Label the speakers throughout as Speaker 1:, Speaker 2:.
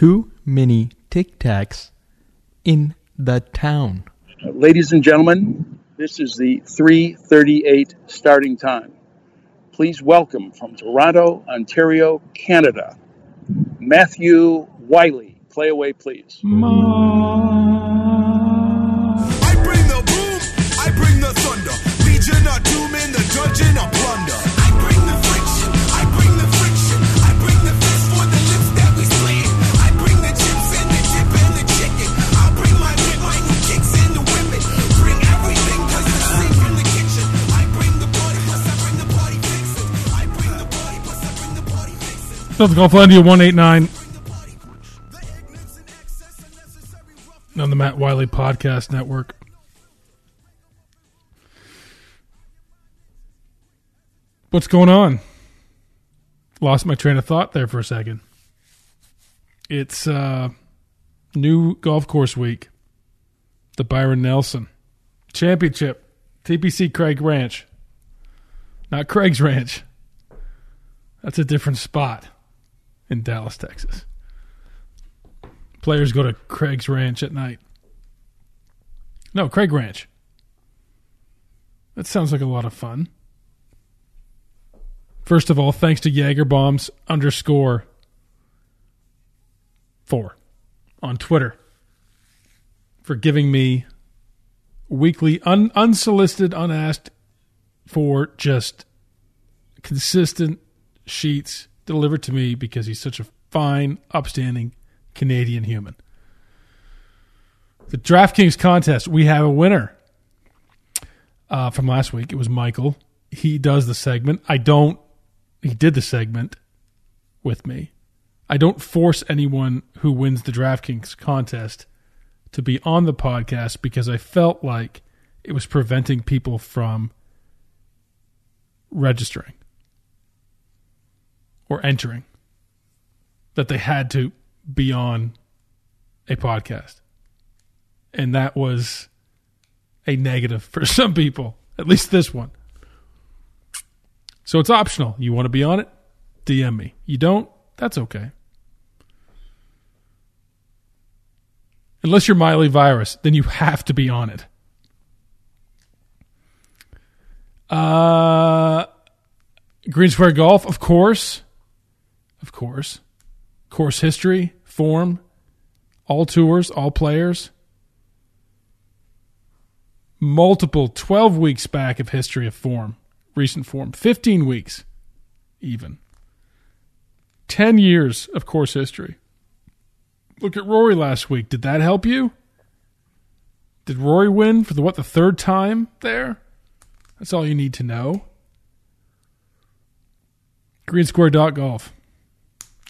Speaker 1: too many Tic Tacs in the town.
Speaker 2: Ladies and gentlemen, this is the 338 starting time. Please welcome from Toronto, Ontario, Canada, Matthew Wiley. Play away, please.
Speaker 3: I bring the boom, I bring the thunder. Legion of doom in the dungeon and excess unnecessary rough.
Speaker 4: on the Matt Wiley Podcast Network. What's going on? Lost my train of thought there for a second. It's uh, new golf course week. The Byron Nelson Championship, TPC Craig Ranch. Not Craig's Ranch. That's a different spot in Dallas, Texas. Players go to Craig's Ranch at night. No, Craig Ranch. That sounds like a lot of fun. First of all, thanks to Jaeger Bombs underscore four on Twitter for giving me weekly, un- unsolicited, unasked for just consistent sheets delivered to me because he's such a fine, upstanding Canadian human. The DraftKings contest, we have a winner uh, from last week. It was Michael. He does the segment. I don't, he did the segment with me. I don't force anyone who wins the DraftKings contest to be on the podcast because I felt like it was preventing people from registering or entering, that they had to be on a podcast. And that was a negative for some people, at least this one. So it's optional. You want to be on it? DM me. You don't? That's okay. Unless you're Miley Virus, then you have to be on it. Uh, Green Square Golf, of course. Of course. Course history, form, all tours, all players. Multiple 12 weeks back of history of form, recent form, 15 weeks even. 10 years of course history. Look at Rory last week. Did that help you? Did Rory win for the what the third time there? That's all you need to know. Green Square dot golf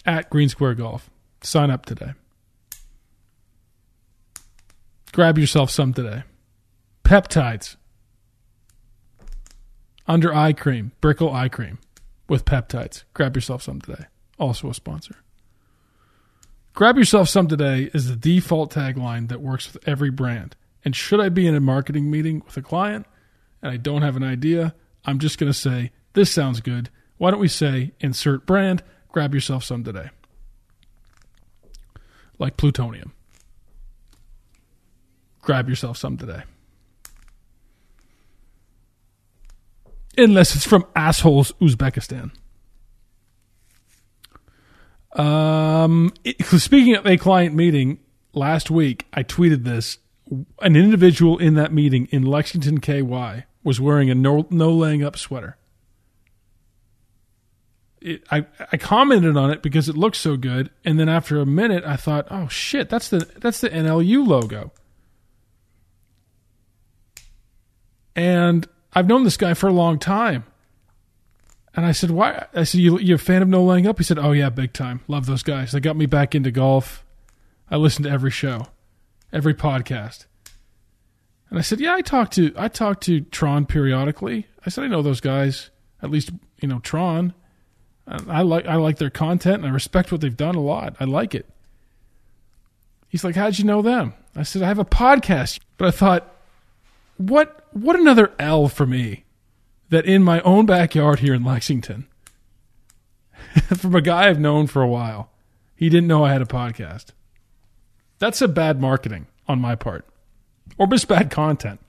Speaker 4: at Green Square Golf. Sign up today. Grab yourself some today. Peptides. Under eye cream, Brickell eye cream with peptides. Grab yourself some today. Also a sponsor. Grab yourself some today is the default tagline that works with every brand. And should I be in a marketing meeting with a client and I don't have an idea, I'm just going to say, this sounds good. Why don't we say insert brand, grab yourself some today? Like plutonium. Grab yourself some today. Unless it's from assholes Uzbekistan. Um, it- speaking of a client meeting, last week I tweeted this. An individual in that meeting in Lexington, KY, was wearing a no, no laying up sweater. It, I I commented on it because it looked so good, and then after a minute, I thought, "Oh shit, that's the that's the NLU logo." And I've known this guy for a long time. And I said, "Why?" I said, "You you a fan of No Laying Up?" He said, "Oh yeah, big time. Love those guys. They got me back into golf. I listen to every show, every podcast." And I said, "Yeah, I talk to I talk to Tron periodically. I said I know those guys. At least you know Tron. I like I like their content and I respect what they've done a lot. I like it." He's like, "How'd you know them?" I said, "I have a podcast." But I thought, what what another L for me that in my own backyard here in Lexington, from a guy I've known for a while, He didn't know I had a podcast. That's a bad marketing on my part, or just bad content.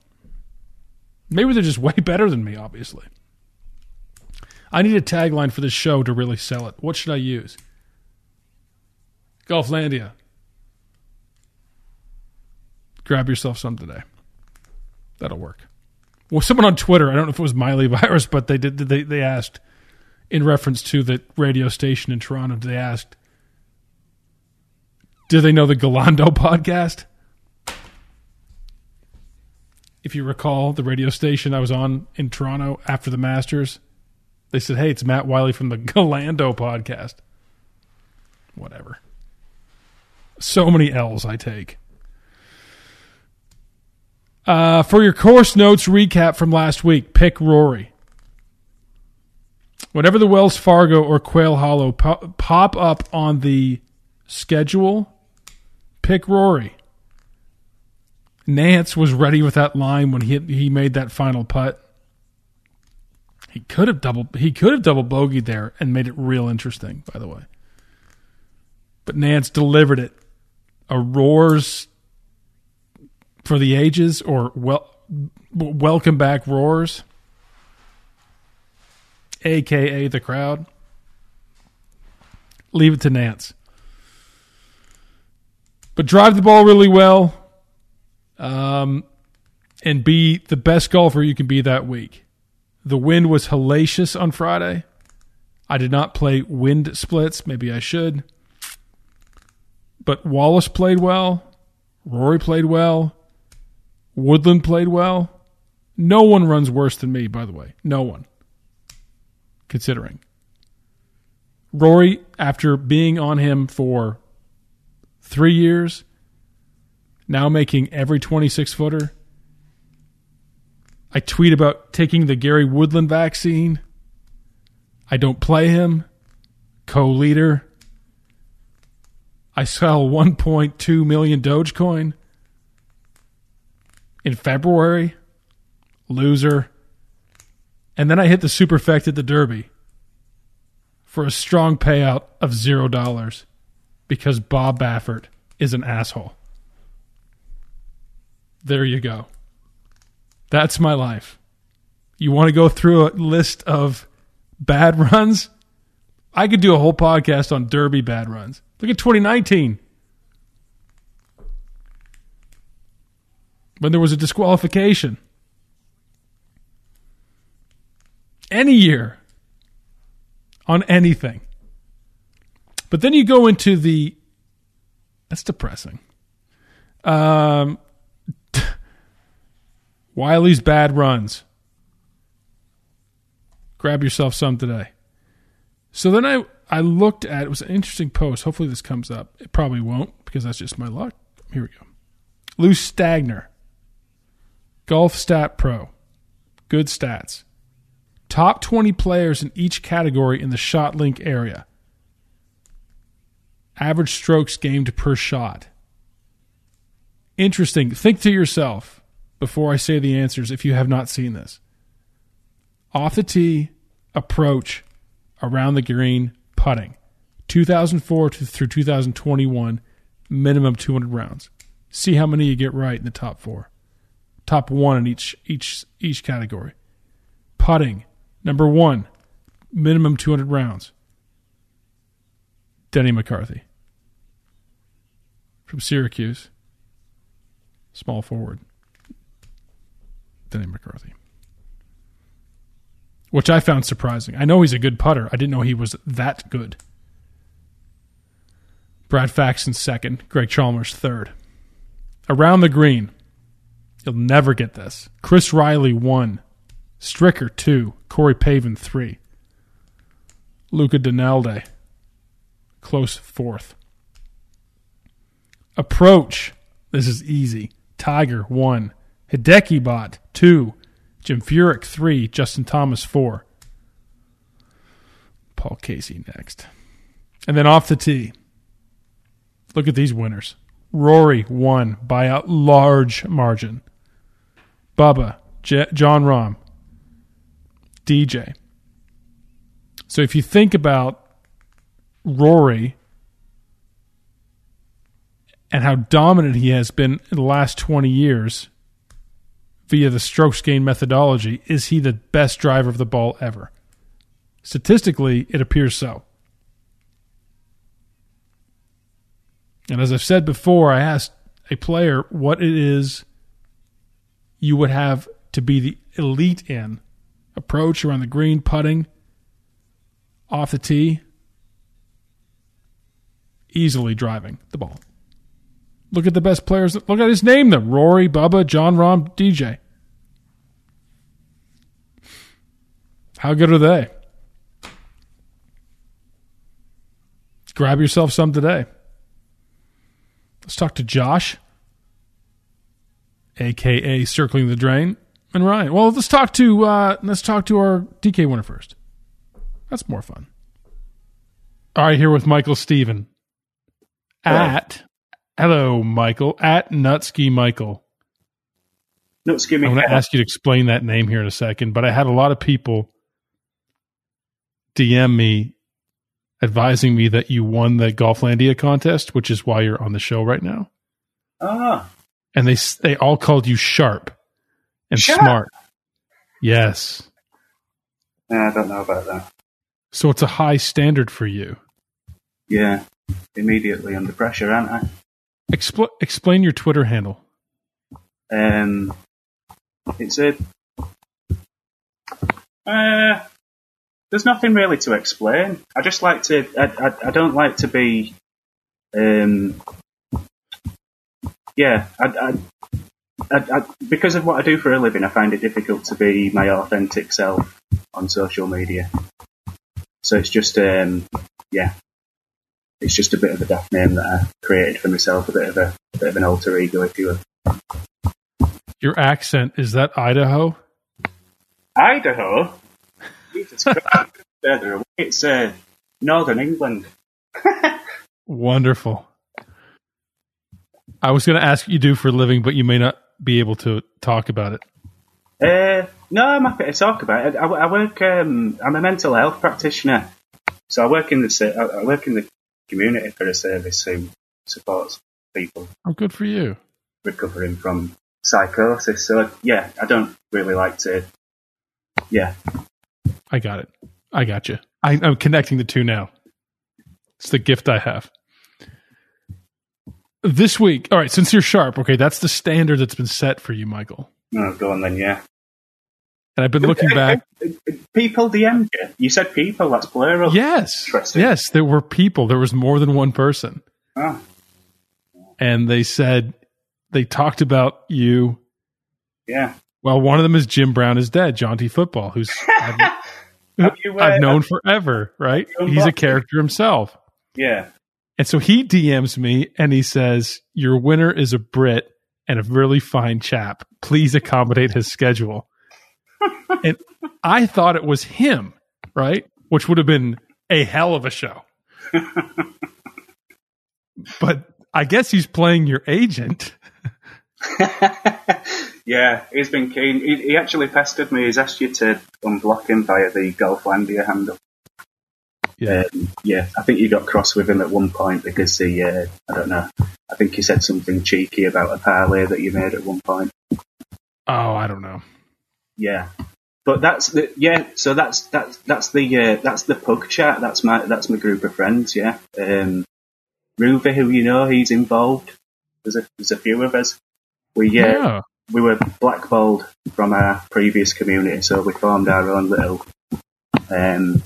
Speaker 4: Maybe they're just way better than me, obviously. I need a tagline for this show to really sell it. What should I use? Golflandia. Grab yourself some today. That'll work. Well, someone on Twitter, I don't know if it was Miley Virus, but they did they they asked in reference to the radio station in Toronto, they asked, Do they know the Galando podcast? If you recall the radio station I was on in Toronto after the Masters, they said, Hey, it's Matt Wiley from the Galando podcast. Whatever. So many L's I take. Uh, for your course notes recap from last week, pick Rory. Whatever the Wells Fargo or Quail Hollow po- pop up on the schedule, pick Rory. Nance was ready with that line when he he made that final putt. He could have double he could have double bogeyed there and made it real interesting, by the way. But Nance delivered it. A roars for the ages or well welcome back roars aka the crowd leave it to Nance but drive the ball really well um, and be the best golfer you can be that week the wind was hellacious on Friday I did not play wind splits maybe I should but Wallace played well Rory played well Woodland played well. No one runs worse than me, by the way. No one. Considering. Rory, after being on him for three years, now making every 26 footer. I tweet about taking the Gary Woodland vaccine. I don't play him. Co leader. I sell 1.2 million Dogecoin in February. Loser. And then I hit the superfect at the Derby for a strong payout of zero dollars because Bob Baffert is an asshole. There you go. That's my life. You want to go through a list of bad runs? I could do a whole podcast on Derby bad runs. Look at 2019. when there was a disqualification. Any year on anything. But then you go into the. That's depressing. Um, Wiley's bad runs. Grab yourself some today. So then I, I looked at it was an interesting post. Hopefully this comes up. It probably won't because that's just my luck. Here we go. Lou Stagner Golf Stat Pro. Good stats. Top 20 players in each category in the shot link area. Average strokes gained per shot. Interesting. Think to yourself before I say the answers if you have not seen this. Off the tee, approach, around the green, putting. 2004 through 2021, minimum 200 rounds. See how many you get right in the top four top one in each each each category. Putting, number one, minimum 200 rounds. Denny McCarthy from Syracuse, small forward. Denny McCarthy. Which I found surprising. I know he's a good putter. I didn't know he was that good. Brad Faxon second, Greg Chalmers third. Around the green, You'll never get this. Chris Riley one, Stricker two, Corey Pavin three, Luke Donald close fourth. Approach. This is easy. Tiger one, Hideki Bot two, Jim Furyk three, Justin Thomas four. Paul Casey next. And then off the tee. Look at these winners. Rory won by a large margin. Bubba, J- Jon Rahm, DJ. So if you think about Rory and how dominant he has been in the last 20 years via the strokes gain methodology, is he the best driver of the ball ever? Statistically, it appears so. And as I've said before, I asked a player what it is you would have to be the elite in approach around the green, putting, off the tee, easily driving the ball. Look at the best players. Look at his name them Rory, Bubba, Jon Rahm, DJ. How good are they? Grab yourself some today. Let's talk to Josh, aka Circling the Drain, and Ryan. Well, let's talk to uh, let's talk to our DK winner first. That's more fun. All right, here with Michael Steven. At hello, Michael. At Nutsky Michael.
Speaker 5: Nutsky me.
Speaker 4: I'm going to ask you to explain that name here in a second, but I had a lot of people DM me advising me that you won the Golflandia contest, which is why you're on the show right now.
Speaker 5: Ah,
Speaker 4: And they they all called you sharp and
Speaker 5: Sharp?
Speaker 4: smart. Yes.
Speaker 5: yeah, I don't know about that.
Speaker 4: So it's a high standard for you.
Speaker 5: Yeah, immediately under pressure, aren't I?
Speaker 4: Expl- explain your Twitter handle.
Speaker 5: Um, it's a. Uh, there's nothing really to explain. I just like to. I, I, I don't like to be. Um, yeah, I, I, because of what I do for a living, I find it difficult to be my authentic self on social media. So it's just, um, yeah, it's just a bit of a daft name that I created for myself, a bit of a, a bit of an alter ego, if you will.
Speaker 4: Your accent is that Idaho?
Speaker 5: Idaho? Jesus Christ, further away. It's uh, Northern England.
Speaker 4: Wonderful. I was going to ask what you do for a living, but you may not be able to talk about it.
Speaker 5: Uh, no, I'm happy to talk about it. I, I work. Um, I'm a mental health practitioner, so I work in the I I work in the community for a service who supports people
Speaker 4: Oh, good for you.
Speaker 5: recovering from psychosis. So yeah, I don't really like to. Yeah,
Speaker 4: I got it. I got you. I, I'm connecting the two now. It's the gift I have. This week, all right, since you're sharp, okay, that's the standard that's been set for you, Michael.
Speaker 5: no, go on then. Yeah,
Speaker 4: And I've been looking back.
Speaker 5: people DM'd you. You said people. That's plural.
Speaker 4: Yes.
Speaker 5: Interesting.
Speaker 4: Yes, there were people. There was more than one person.
Speaker 5: Oh,
Speaker 4: And they said, they talked about you.
Speaker 5: yeah.
Speaker 4: Well, one of them is Jim Brown is dead, Jaunty Football, who's I've,
Speaker 5: you, uh,
Speaker 4: I've known forever, right? He's a character himself.
Speaker 5: Yeah.
Speaker 4: And so he DMs me and he says, Your winner is a Brit and a really fine chap. Please accommodate his schedule. And I thought it was him, right? Which would have been a hell of a show. but I guess he's playing your agent.
Speaker 5: yeah, he's been keen. He, he actually pestered me. He's asked you to unblock him via the Golflandia handle.
Speaker 4: Yeah.
Speaker 5: Um, yeah, I think you got cross with him at one point because he, uh, I don't know, I think he said something cheeky about a parlay that you made at one point.
Speaker 4: Oh, I don't know.
Speaker 5: Yeah, but that's the yeah. So that's that's that's the uh, that's the pug chat. That's my that's my group of friends. Yeah, um, Ruby, who you know, he's involved. There's a there's a few of us. We uh,
Speaker 4: Yeah.
Speaker 5: we were blackballed from our previous community, so we formed our own little, um,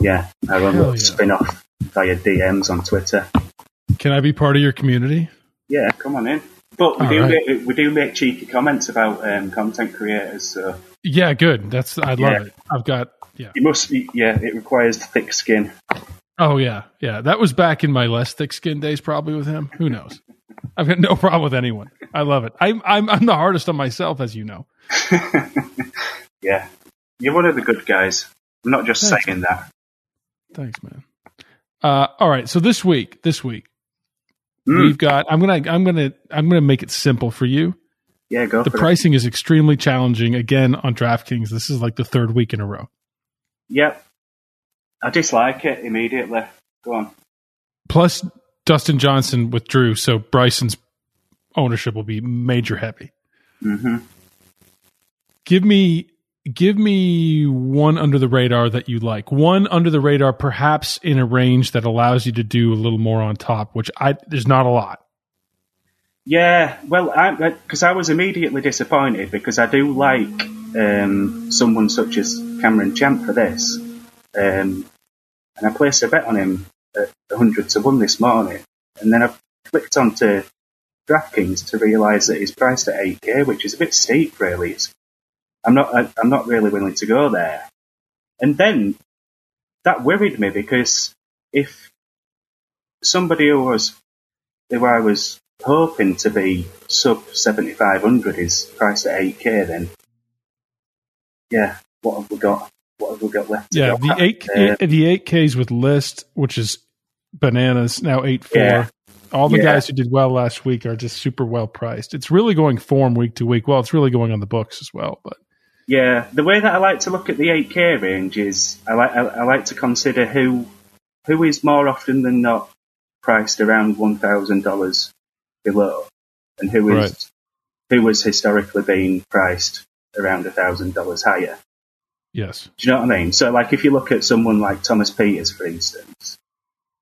Speaker 5: yeah, our own little
Speaker 4: yeah.
Speaker 5: spin-off via DMs on Twitter.
Speaker 4: Can I be part of your community?
Speaker 5: Yeah, come on in. But we
Speaker 4: All
Speaker 5: do
Speaker 4: right.
Speaker 5: make, we do make cheeky comments about um, content creators, so
Speaker 4: Yeah, good. That's I love
Speaker 5: Yeah.
Speaker 4: it. I've got yeah.
Speaker 5: you must. Yeah, it requires thick skin.
Speaker 4: Oh yeah, yeah. That was back in my less thick skin days, probably with him. Who knows? I've got no problem with anyone. I love it. I'm I'm I'm the hardest on myself, as you know.
Speaker 5: Yeah, you're one of the good guys. I'm not just
Speaker 4: Thanks.
Speaker 5: saying that.
Speaker 4: Thanks, man. Uh, all right. So this week, this week
Speaker 5: Mm,
Speaker 4: we've got. I'm gonna I'm gonna I'm gonna make it simple for you.
Speaker 5: yeah, go
Speaker 4: The pricing is extremely challenging. Again on DraftKings, this is like the third week in a row.
Speaker 5: Yep. I dislike it immediately. Go on.
Speaker 4: Plus, Dustin Johnson withdrew, so Bryson's ownership will be major heavy.
Speaker 5: hmm
Speaker 4: Give me give me one under the radar that you like. One under the radar, perhaps in a range that allows you to do a little more on top, which I there's not a lot.
Speaker 5: Yeah, well, because I, was immediately disappointed because I do like um, someone such as Cameron Champ for this, um, and I placed a bet on him at 100 to 1 this morning, and then I clicked onto DraftKings to realise that he's priced at 8k, which is a bit steep, really. It's, I'm not, I, I'm not really willing to go there. And then that worried me because if somebody who was, who I was hoping to be sub 7500 is priced at 8k, then yeah, what have we got? What have we got left?
Speaker 4: Yeah,
Speaker 5: go
Speaker 4: the eight
Speaker 5: Uh,
Speaker 4: the eight Ks with list, which is bananas now eight four.
Speaker 5: Yeah.
Speaker 4: All the
Speaker 5: Yeah.
Speaker 4: guys who did well last week are just super well priced. It's really going form week to week. Well, it's really going on the books as well. But
Speaker 5: Yeah, the way that I like to look at the 8k range is I like I, I like to consider who who is more often than not priced around one thousand dollars below, and who is
Speaker 4: Right.
Speaker 5: who has historically been priced around a thousand dollars higher.
Speaker 4: yes,
Speaker 5: Do you know what I mean? So, like, if you look at someone like Thomas Pieters, for instance,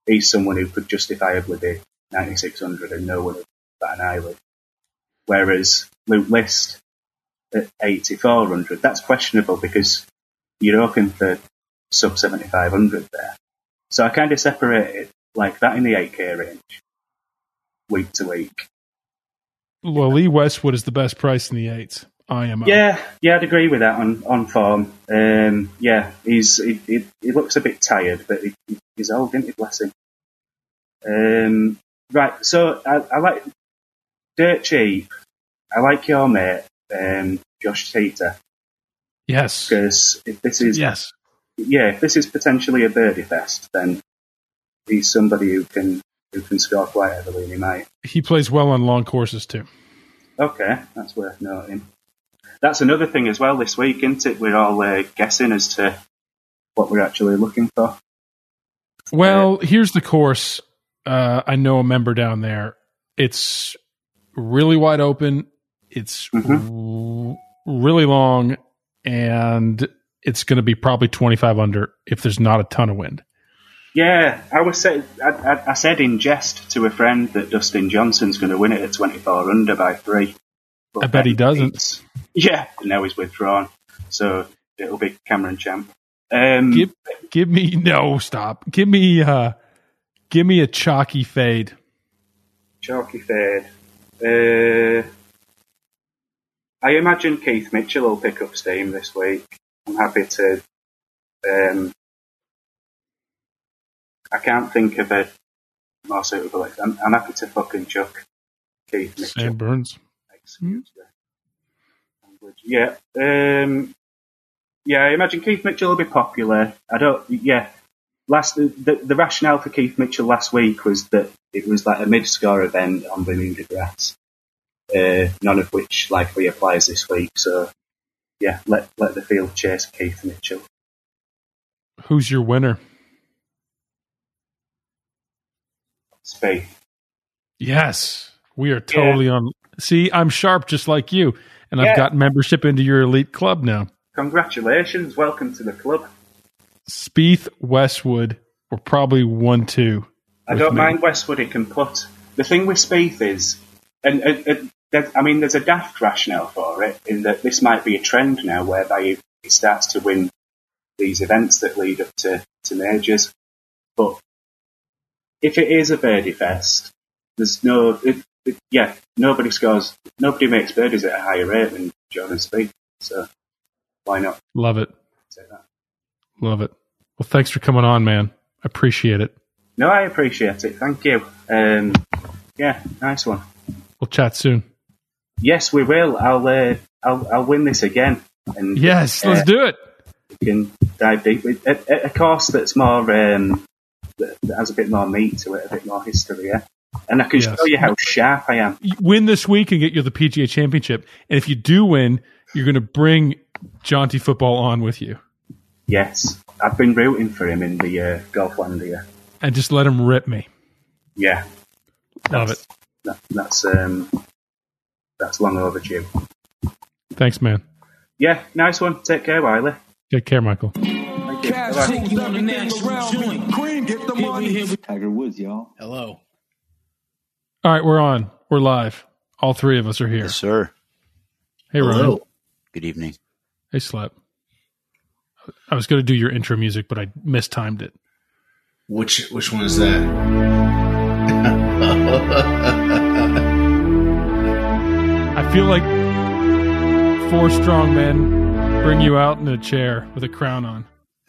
Speaker 5: he's someone who could justifiably be 9,600 and no one would bat an eyelid. Whereas Luke List at 8,400, that's questionable because you're hoping for sub 7,500 there. So I kind of separate it like that in the 8K range, week to week.
Speaker 4: well, Lee Westwood is the best price in the eights. am.
Speaker 5: Yeah, yeah, I'd agree with that on on form. Um, yeah, he's he, he, he looks a bit tired, but he, he's old, isn't he? Bless him. Um, right, so I, I like dirt cheap. I like your mate, um, Josh Teater,
Speaker 4: Yes.
Speaker 5: because if this is
Speaker 4: Yes.
Speaker 5: yeah, if this is potentially a birdie fest, then he's somebody who can who can score quite heavily, and he might.
Speaker 4: He plays well on long courses too.
Speaker 5: Okay, that's worth noting. That's another thing as well this week, isn't it? We're all uh, guessing as to what we're actually looking for.
Speaker 4: Well, here's the course. Uh, I know a member down there. It's really wide open. It's r- really long, and it's going to be probably 25 under if there's not a ton of wind.
Speaker 5: Yeah, I was say, I, I, I said in jest to a friend that Dustin Johnson's going to win it at 24 under by three. But
Speaker 4: I bet he doesn't.
Speaker 5: Yeah, now he's withdrawn, so it'll be Cameron Champ. Um,
Speaker 4: Give, give me no stop. Give me uh, give me a chalky fade.
Speaker 5: Chalky fade. Uh, I imagine Keith Mitchell will pick up steam this week. I'm happy to. Um, I can't think of a more suitable. I'm, I'm happy to fucking chuck Keith Mitchell.
Speaker 4: Sam Burns.
Speaker 5: Excuse language. Yeah. Um, yeah, I imagine Keith Mitchell will be popular. I don't. Yeah. Last the, the rationale for Keith Mitchell last week was that it was like a mid-score event on Bermuda grass, uh, none of which likely applies this week. So, yeah, let let the field chase Keith Mitchell.
Speaker 4: Who's your winner?
Speaker 5: Spieth.
Speaker 4: Yes, we are totally on. See, I'm sharp just like you, and I've got membership into your elite club now.
Speaker 5: Congratulations, welcome to the club.
Speaker 4: Spieth, Westwood, we're probably one two.
Speaker 5: I don't
Speaker 4: me.
Speaker 5: mind Westwood. He can put. The thing with Spieth is, and, and, and I mean, there's a daft rationale for it in that this might be a trend now, whereby he, starts to win these events that lead up to, to majors. But if it is a birdie fest, there's no, it, it, yeah, nobody scores, nobody makes birdies at a higher rate than Jordan Spieth. So why not
Speaker 4: Love it, love it. Well, thanks for coming on, man. I appreciate it.
Speaker 5: No, I appreciate it. Thank you. Um, yeah, nice one.
Speaker 4: We'll chat soon.
Speaker 5: Yes, we will. I'll uh, I'll I'll win this again, and
Speaker 4: Yes,
Speaker 5: uh,
Speaker 4: let's do it.
Speaker 5: we can dive deep with a, a- course that's more um, that, has a bit more meat to it, a bit more history. Yeah, and I can
Speaker 4: Yes.
Speaker 5: show you how sharp I am.
Speaker 4: You win this week and get you the PGA Championship. And if you do win, you're going to bring Jaunty football on with you
Speaker 5: Yes, I've been rooting for him in the uh, Golflandia.
Speaker 4: and just let him rip me.
Speaker 5: Yeah,
Speaker 4: Love it.
Speaker 5: That, that's um, that's long overdue.
Speaker 4: Thanks, man.
Speaker 5: Yeah, nice one. Take care, Wiley.
Speaker 4: Take care, Michael.
Speaker 5: Thank you.
Speaker 3: Cash
Speaker 5: Bye-bye.
Speaker 3: rules everything. Cream, get the money.
Speaker 6: Tiger Woods, y'all.
Speaker 7: Hello.
Speaker 4: All right, we're on. We're live. All three of us are here.
Speaker 7: Yes, sir.
Speaker 4: Hey, Ryan.
Speaker 7: Good evening.
Speaker 4: Hey, Slap. I was going to do your intro music, but I mistimed it.
Speaker 8: Which which one is that?
Speaker 4: I feel like four strong men bring you out in a chair with a crown on.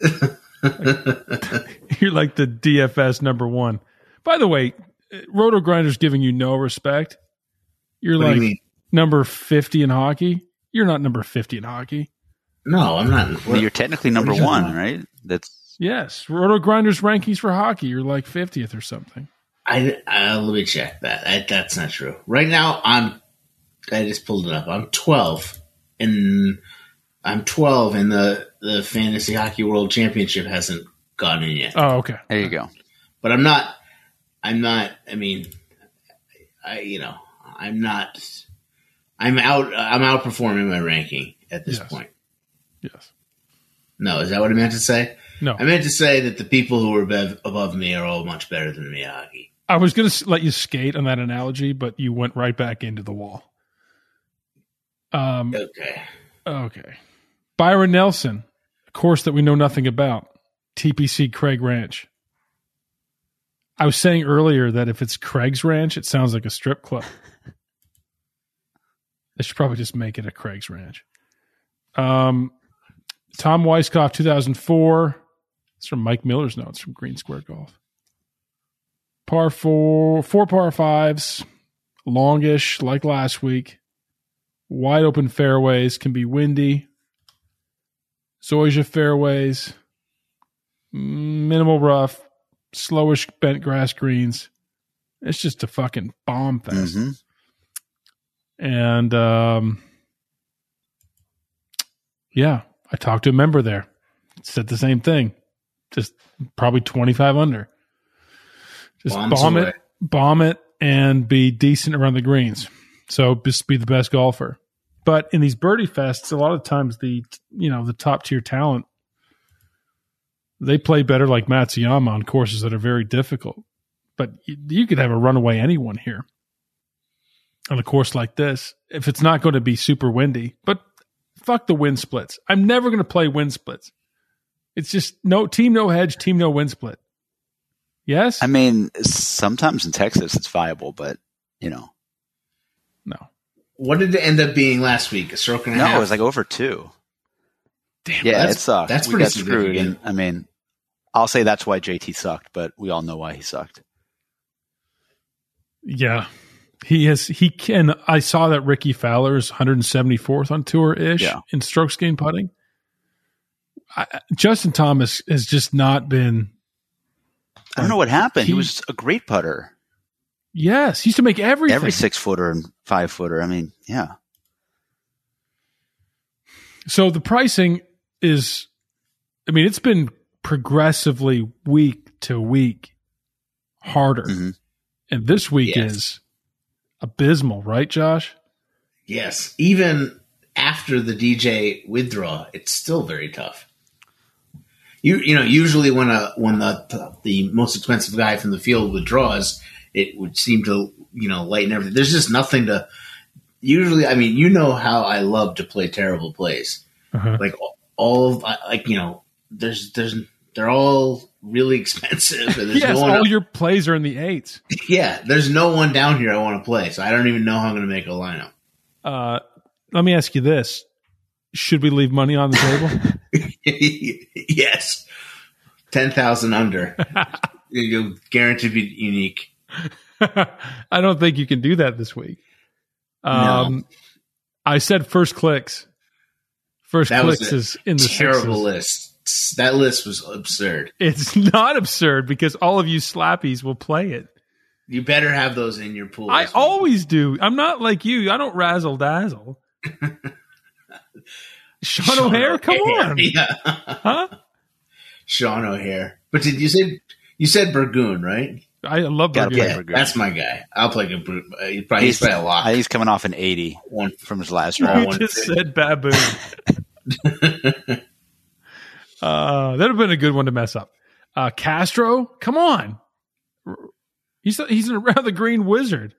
Speaker 4: You're like the DFS number one. By the way, Roto Grinder's giving you no respect. You're
Speaker 8: What
Speaker 4: like
Speaker 8: you
Speaker 4: number 50 in hockey. You're not number 50 in hockey.
Speaker 8: No, I'm not.
Speaker 7: Well, you're technically number
Speaker 8: what are
Speaker 7: one,
Speaker 8: talking
Speaker 7: right? That's
Speaker 4: Yes, Roto Grinder's rankings for hockey. You're like 50th or something.
Speaker 8: I, I let me check that. I, that's not true. Right now, I'm. I just pulled it up. I'm 12, and I'm 12, and the the fantasy hockey world championship hasn't gone in yet.
Speaker 4: Oh, okay.
Speaker 7: there you go.
Speaker 8: But I'm not. I'm not. I mean, I you know I'm not. I'm out. I'm outperforming my ranking at this
Speaker 4: Yes.
Speaker 8: point.
Speaker 4: Yes.
Speaker 8: No, is that what I meant to say?
Speaker 4: No.
Speaker 8: I meant to say that the people who are above, above me are all much better than me hockey.
Speaker 4: I was going to let you skate on that analogy, but you went right back into the wall. Um,
Speaker 8: Okay.
Speaker 4: okay. Byron Nelson, a course that we know nothing about. TPC Craig Ranch. I was saying earlier that if it's Craig's Ranch, it sounds like a strip club. they should probably just make it a Craig's Ranch. Um, Tom Weiskopf, 2004. It's from Mike Miller's notes from Green Square Golf. Par four, four par fives, longish like last week. Wide open fairways can be windy. Zoysia fairways, minimal rough, slowish bent grass greens. It's just a fucking bomb fest.
Speaker 7: hmm
Speaker 4: And um, yeah, I talked to a member there. Said the same thing. Just probably 25 under. Just
Speaker 8: Bombs
Speaker 4: bomb
Speaker 8: away.
Speaker 4: it, bomb it, and be decent around the greens. So just be the best golfer. But in these birdie fests, a lot of times the you know the top tier talent they play better like Matsuyama on courses that are very difficult. But you, you could have a runaway anyone here on a course like this if it's not going to be super windy. But fuck the wind splits. I'm never going to play wind splits. It's just no team, no hedge, team, no wind split. Yes?
Speaker 7: I mean, sometimes in Texas it's viable, but you know,
Speaker 4: no.
Speaker 8: What did it end up being last week? A stroke and a
Speaker 7: no,
Speaker 8: half.
Speaker 7: it was like over two.
Speaker 4: Damn.
Speaker 7: Yeah,
Speaker 8: that's-
Speaker 7: it sucked.
Speaker 8: that's
Speaker 7: we
Speaker 8: pretty
Speaker 7: got screwed. And I mean, I'll say that's why JT sucked, but we all know why he sucked.
Speaker 4: Yeah. He has, he can. I saw that Rickie Fowler is 174th on tour ish
Speaker 7: Yeah.
Speaker 4: in strokes gained putting. I, Justin Thomas has just not been.
Speaker 7: I don't know what happened. He,
Speaker 4: He-
Speaker 7: was a great putter.
Speaker 4: Yes. He used to make everything.
Speaker 7: Every six footer and five footer. I mean, yeah.
Speaker 4: So the pricing is, I mean, it's been progressively week to week harder.
Speaker 7: Mhm.
Speaker 4: And this week
Speaker 8: Yes.
Speaker 4: is abysmal, right, Josh?
Speaker 8: yes. Even after the DJ withdraw, it's still very tough. You you know usually when a when the the most expensive guy from the field withdraws, it would seem to you know lighten everything. There's just nothing to. Usually, I mean, you know how I love to play terrible plays.
Speaker 4: Uh-huh.
Speaker 8: Like all of like you know, there's there's they're all really expensive. And there's
Speaker 4: Yes,
Speaker 8: no one
Speaker 4: all your plays are in the eights.
Speaker 8: Yeah, there's no one down here I want to play, so I don't even know how I'm going to make a lineup.
Speaker 4: Uh, let me ask you this: Should we leave money on the table?
Speaker 8: yes, ten thousand under. You'll guarantee to be unique.
Speaker 4: I don't think you can do that this week. Um, I said first clicks. First
Speaker 8: That
Speaker 4: clicks is in the
Speaker 8: Terrible
Speaker 4: sixes.
Speaker 8: list. That list was absurd.
Speaker 4: It's not absurd because all of you slappies will play it.
Speaker 8: You better have those in your pool.
Speaker 4: I always do. I'm not like you. I don't razzle dazzle. Sean, O'Hair, come on,
Speaker 8: Yeah.
Speaker 4: huh?
Speaker 8: Sean O'Hair. But did you say you said Burgoon, right?
Speaker 4: I love
Speaker 7: Gotta
Speaker 4: Burgoon.
Speaker 8: Yeah,
Speaker 7: Burgoon.
Speaker 8: that's my guy. I'll play good. Brute. Uh, he's probably he's probably a
Speaker 7: I
Speaker 8: lot.
Speaker 7: he's coming off an 80
Speaker 8: One.
Speaker 7: from his last round.
Speaker 4: You
Speaker 8: one
Speaker 4: just
Speaker 8: thing.
Speaker 4: said baboon. uh, that'd have been a good one to mess up. Uh, Castro, come on. He's he's around the Green Wizard.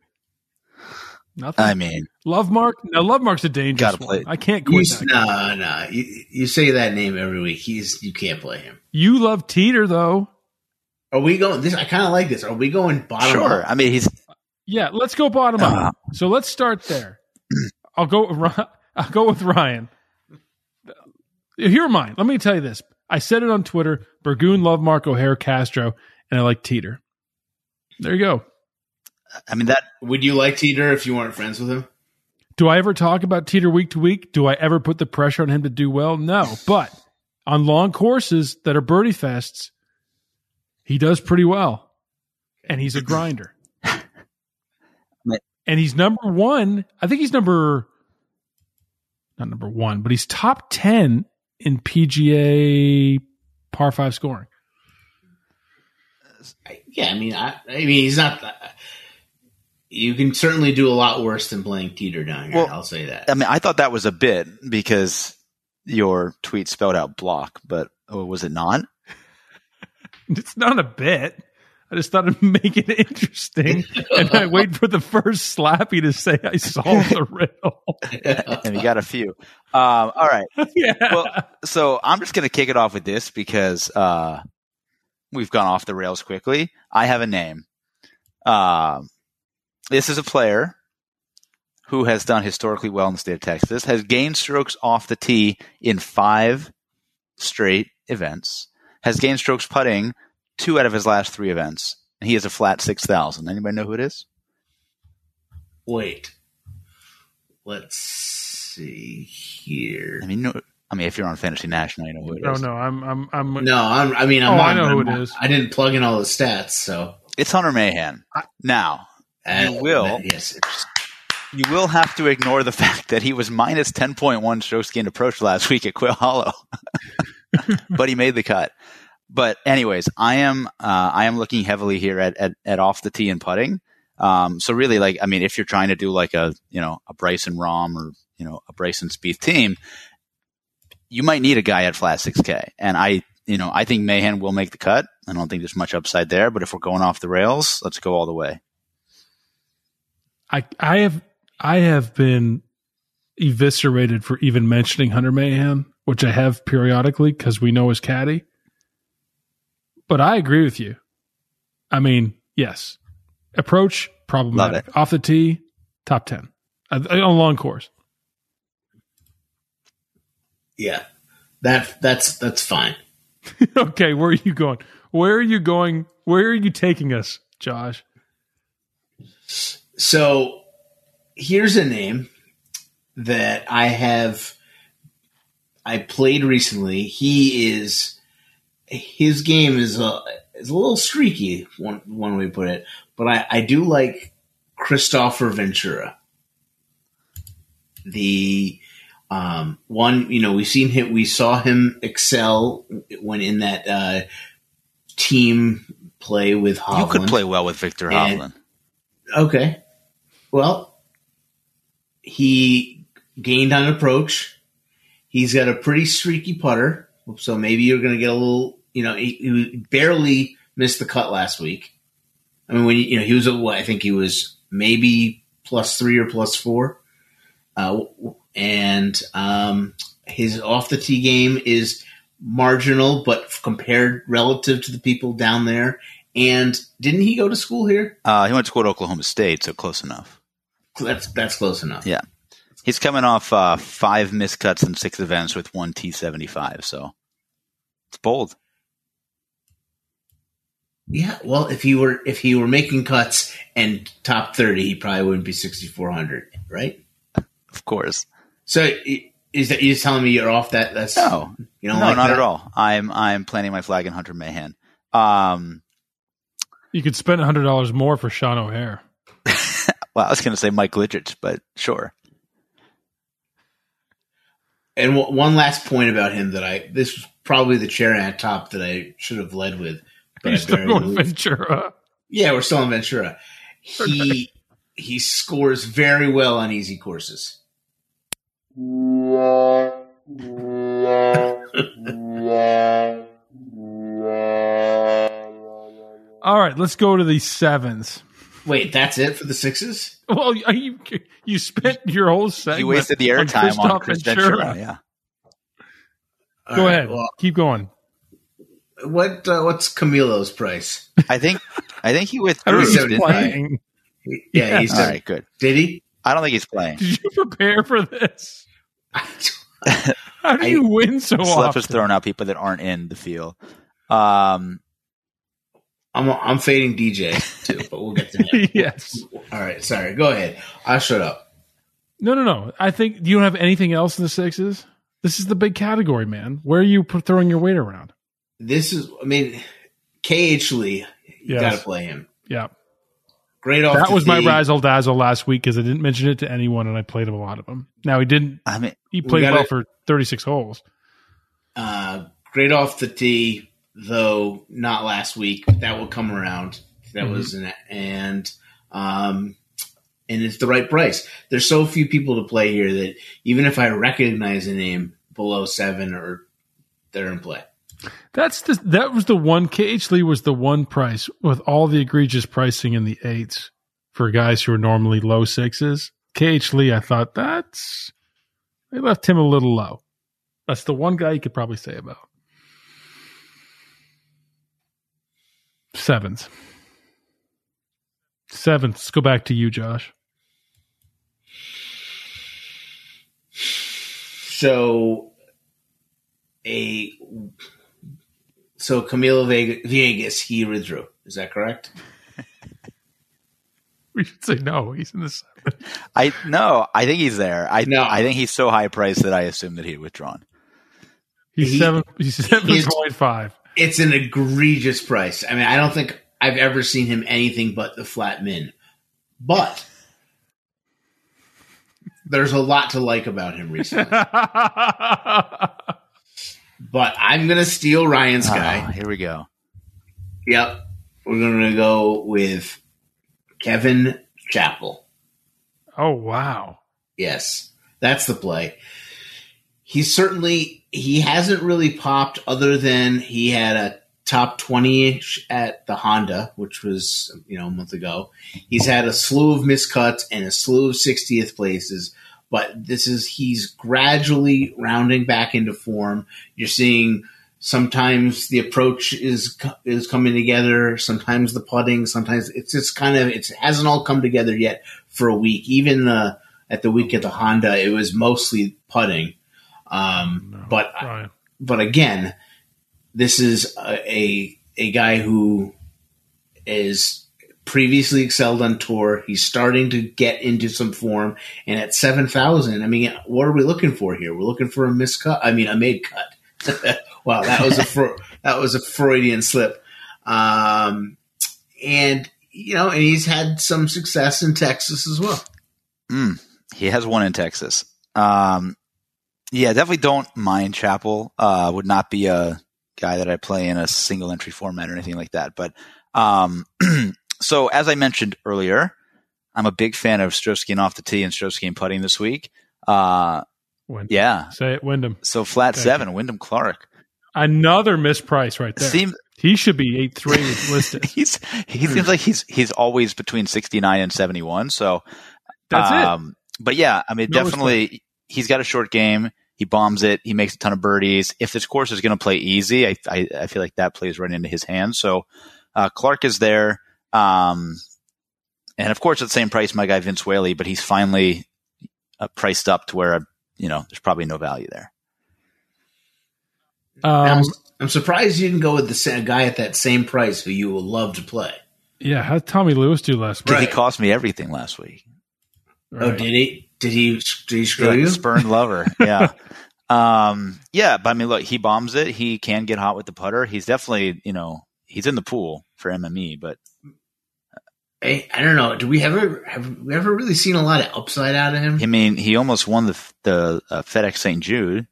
Speaker 4: Nothing.
Speaker 7: I mean,
Speaker 4: Lovemark. No, Lovemark's a dangerous
Speaker 7: Gotta play
Speaker 4: one. I can't
Speaker 8: You,
Speaker 4: quit that. guy.
Speaker 8: no, no. You, you say that name every week. He's you can't play him.
Speaker 4: You love Teater though.
Speaker 8: Are we going? This I kind of like this. Are we going bottom
Speaker 7: sure.
Speaker 8: up?
Speaker 7: I mean, he's
Speaker 4: Yeah, let's go bottom
Speaker 7: Uh,
Speaker 4: up. So let's start there. I'll go. with Ry- I'll go with Ryan. Here are mine. Let me tell you this. I said it on Twitter. Burgoon, Love Mark, O'Hair, Castro, and I like Teater. There you go.
Speaker 7: I mean that
Speaker 8: Would you like Teater if you weren't friends with him?
Speaker 4: Do I ever talk about Teater week to week? Do I ever put the pressure on him to do well? No. But on long courses that are birdie fests, he does pretty well. And he's a grinder. and he's number one. I think he's number, not number one, but he's top 10 in PGA par five scoring.
Speaker 8: Yeah, I mean, I, I mean, he's not. Uh, you can certainly do a lot worse than playing Teater down here.
Speaker 7: Well,
Speaker 8: I'll say that.
Speaker 7: I mean, I thought that was a bit because your tweet spelled out block, but oh, was it not?
Speaker 4: It's not a bit. I just thought it'd make it interesting. and I wait for the first slappy to say I solved the riddle.
Speaker 7: And we got a few. Um, all right.
Speaker 4: yeah.
Speaker 7: Well, so I'm just going to kick it off with this because uh, we've gone off the rails quickly. I have a name. Um, this is a player who has done historically well in the state of Texas, has gained strokes off the tee in five straight events, has gained strokes putting two out of his last three events, and he has a flat 6,000. Anybody know who it is?
Speaker 8: Wait, let's see here.
Speaker 7: I mean, no, I mean, if you're on Fantasy National, you know who it is.
Speaker 4: No, no, I'm, I'm, I'm.
Speaker 8: No, I'm, I mean, I'm
Speaker 4: Oh,
Speaker 8: not,
Speaker 4: I know who
Speaker 8: I'm
Speaker 4: it
Speaker 8: not-
Speaker 4: is.
Speaker 8: I didn't plug in all the stats, so
Speaker 7: It's Hunter Mahan. Now, You will.
Speaker 8: Yes, it's-
Speaker 7: you will have to ignore the fact that he was minus 10.1 strokes gained approach last week at Quail Hollow, but he made the cut. But anyways, I am uh, I am looking heavily here at, at, at off the tee and putting. Um, so really, like I mean, if you're trying to do like a you know a Bryson Rahm or you know a Bryson Spieth team, you might need a guy at flat 6K. And I you know I think Mahan will make the cut. I don't think there's much upside there. But if we're going off the rails, let's go all the way.
Speaker 4: I, I have, I have been eviscerated for even mentioning Hunter Mayhem, which I have periodically because we know his caddy. But I agree with you. I mean, yes, approach problematic. Off the tee, top ten uh, on a long course.
Speaker 8: yeah, that that's that's fine.
Speaker 4: okay, where are you going? Where are you going? Where are you taking us, Josh?
Speaker 8: So here's a name that I have I played recently. He is his game is a is a little streaky, one one way to put it. But I, I do like Kristoffer Ventura. The um, one, you know, we've seen him. We saw him excel when in that uh, team play with Hovland.
Speaker 7: You could play well with Victor
Speaker 8: And-
Speaker 7: Hovland.
Speaker 8: Okay. Well, he gained on approach. He's got a pretty streaky putter, so maybe you're going to get a little. You know, he, he barely missed the cut last week. I mean, when you, you know he was at what I think he was maybe plus three or plus four, uh, and um, his off the tee game is marginal, but compared relative to the people down there. And didn't he go to school here?
Speaker 7: Uh, he went to school at Oklahoma State, so close enough.
Speaker 8: That's that's close enough.
Speaker 7: Yeah. He's coming off uh, five missed cuts in six events with one T75, so it's bold.
Speaker 8: Yeah, well, if he were if he were making cuts and top thirty, he probably wouldn't be sixty four hundred, right?
Speaker 7: Of course.
Speaker 8: So i- is that you just telling me you're off that? That's
Speaker 7: No,
Speaker 8: you
Speaker 7: no,
Speaker 8: don't like
Speaker 7: not
Speaker 8: that?
Speaker 7: at all. I'm I'm planting my flag in Hunter Mahan. Um,
Speaker 4: You could spend hundred dollars more for Sean O'Hair.
Speaker 7: well, I was going to say Mike Lidrich, but sure.
Speaker 8: And w- one last point about him that I this was probably the cherry on top that I should have led with, but
Speaker 4: He's still
Speaker 8: barely
Speaker 4: going. Ventura.
Speaker 8: Yeah, we're still on Ventura. He he scores very well on easy courses.
Speaker 4: All right, let's go to the sevens.
Speaker 8: Wait, that's it for the sixes?
Speaker 4: Well, you you spent your whole segment.
Speaker 7: You wasted the airtime on
Speaker 4: Christoph
Speaker 7: Chris
Speaker 4: Ventura.
Speaker 7: Ventura. Yeah.
Speaker 4: Go
Speaker 8: All right,
Speaker 4: ahead,
Speaker 8: Well,
Speaker 4: keep going.
Speaker 8: what uh, what's Camilo's price?
Speaker 7: I think I think he
Speaker 4: I
Speaker 7: withdrew.
Speaker 4: don't think he's
Speaker 8: Seventy-five.
Speaker 4: playing.
Speaker 8: Yeah,
Speaker 4: Yeah.
Speaker 8: he's
Speaker 7: All right, good.
Speaker 8: Did he?
Speaker 7: I don't think he's playing.
Speaker 4: Did you prepare for this? How do
Speaker 8: I-
Speaker 4: you win so
Speaker 7: Slep
Speaker 4: often?
Speaker 7: is throwing out people that aren't in the field. Um,
Speaker 8: I'm I'm fading DJ too, but we'll get to that.
Speaker 4: yes.
Speaker 8: All right, sorry. Go ahead. I'll shut up.
Speaker 4: No, no, no. I think you don't have anything else in the sixes. This is the big category, man. Where are you throwing your weight around?
Speaker 8: This is, I mean, KH Lee. You
Speaker 4: Yes.
Speaker 8: got to play him.
Speaker 4: Yeah,
Speaker 8: Great off.
Speaker 4: that
Speaker 8: the
Speaker 4: was my razzle dazzle last week because I didn't mention it to anyone, and I played a lot of them. Now he didn't.
Speaker 7: I mean,
Speaker 4: He played
Speaker 8: gotta-
Speaker 4: well for thirty six holes.
Speaker 8: Uh, great off the tee, though not last week. That will come around. That
Speaker 4: Mhm.
Speaker 8: was an and um, and it's the right price. There's so few people to play here that even if I recognize a name below seven or they're in play.
Speaker 4: That's the that was the one. KH Lee was the one price with all the egregious pricing in the eights for guys who are normally low sixes. KH Lee, I thought that's they left him a little low. That's the one guy you could probably say about sevens. Sevens. Let's go back to you, Josh.
Speaker 8: So a so Camilo Vega, Vegas he withdrew. Is that correct?
Speaker 4: We should say no. He's in the seven.
Speaker 7: I no, I think he's there. I
Speaker 8: No.
Speaker 7: I think he's so high priced that I assume that he'd withdrawn.
Speaker 4: He's
Speaker 8: He-
Speaker 4: seven. He's seven
Speaker 8: he's-
Speaker 4: point five.
Speaker 8: It's an egregious price. I mean, I don't think I've ever seen him anything but the flat min. But there's a lot to like about him recently. but I'm gonna steal Ryan's guy.
Speaker 7: Ah, here we go.
Speaker 8: Yep. We're gonna go with Kevin Chappell.
Speaker 4: oh wow.
Speaker 8: Yes, that's the play. He's certainly he hasn't really popped other than he had a top 20 at the Honda, which was, you know, a month ago. He's had a slew of miscuts and a slew of 60th places, but this is he's gradually rounding back into form. You're seeing sometimes the approach is is coming together, sometimes the putting, sometimes it's just kind of it hasn't all come together yet for a week. Even the at the week at the Honda, it was mostly putting. Um, but
Speaker 4: Ryan.
Speaker 8: but again, this is a, a a guy who is previously excelled on tour. He's starting to get into some form, and at seven thousand, I mean, what are we looking for here? We're looking for a miscut. I mean, a made cut. wow, that was a Fro- that was a Freudian slip. Um, and you know, and he's had some success in Texas as well.
Speaker 7: Mm, he has one in Texas. Um, yeah, definitely don't mind Chappell. Uh, would not be a guy that I play in a single entry format or anything like that. But um, so as I mentioned earlier, I'm a big fan of strokes gained off the tee and strokes gained putting this week. Uh,
Speaker 4: Wyndham.
Speaker 7: yeah.
Speaker 4: Say it, Wyndham.
Speaker 7: So flat
Speaker 4: Thank
Speaker 7: seven, Wyndham Clark.
Speaker 4: Another misprice right there.
Speaker 7: Seems
Speaker 4: he should be eight three listed.
Speaker 7: he's he seems like he's he's always between 69 and 71. So
Speaker 4: That's it.
Speaker 7: um, But yeah, I mean,
Speaker 4: No
Speaker 7: definitely, he's got a short game. He bombs it. He makes a ton of birdies. If this course is going to play easy, I, I I feel like that plays right into his hands. So uh, Clark is there, um, and of course at the same price, my guy Vince Whaley, but he's finally uh, priced up to where uh, you know there's probably no value there.
Speaker 8: I'm,
Speaker 4: Um,
Speaker 8: I'm surprised you didn't go with the same guy at that same price who you will love to play.
Speaker 4: yeah, how did Tommy Lewis do last week?
Speaker 7: He cost me everything last week.
Speaker 8: Oh, did he? Did he? Did he screw
Speaker 7: Like
Speaker 8: you?
Speaker 7: spurned lover. Yeah. um, yeah, but I mean, look, he bombs it. He can get hot with the putter. He's definitely, you know, he's in the pool for MME, but
Speaker 8: Hey, I don't know. Do we ever have we ever really seen a lot of upside out of him?
Speaker 7: I mean, he almost won the the uh, FedEx St. Jude.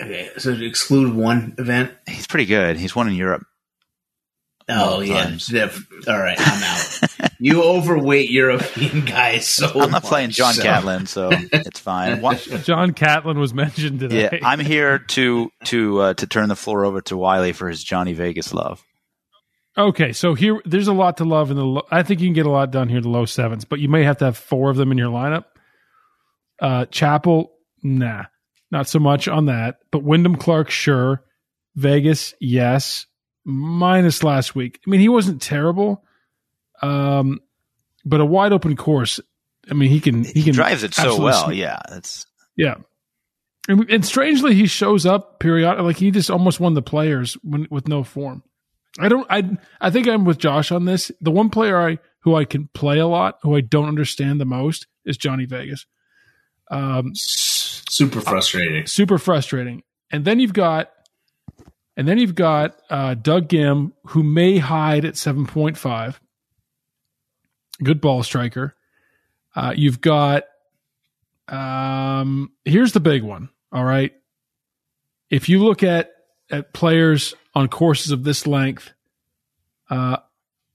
Speaker 8: Okay, so to exclude one event.
Speaker 7: He's pretty good. He's won in Europe.
Speaker 8: Oh yeah.
Speaker 7: times.
Speaker 8: All right, I'm out. you overweight European guys so
Speaker 7: I'm not playing John
Speaker 8: so-
Speaker 7: Catlin, so it's fine. One-
Speaker 4: John Catlin was mentioned today.
Speaker 7: yeah, I'm here to to uh, to turn the floor over to Wiley for his Johnny Vegas love.
Speaker 4: Okay, so here there's a lot to love in the. Low, I think you can get a lot done here the low sevens, but you may have to have four of them in your lineup. Uh, Chappell, nah, not so much on that. But Wyndham Clark, sure. Vegas, yes. Minus last week. I mean, he wasn't terrible, um, but a wide open course. I mean, he can he
Speaker 7: He
Speaker 4: can
Speaker 7: drives it so well.
Speaker 4: sneak-
Speaker 7: Yeah, that's
Speaker 4: yeah. And, and strangely, he shows up periodically. Like he just almost won the players when, with no form. I don't. I I think I'm with Josh on this. The one player I who I can play a lot, who I don't understand the most, is Johnny Vegas. Um,
Speaker 8: Super frustrating.
Speaker 4: super frustrating. And then you've got, and then you've got uh, Doug Ghim, who may hide at seven point five. Good ball striker. Uh, you've got. Um, here's the big one. All right. If you look at at players on courses of this length, uh,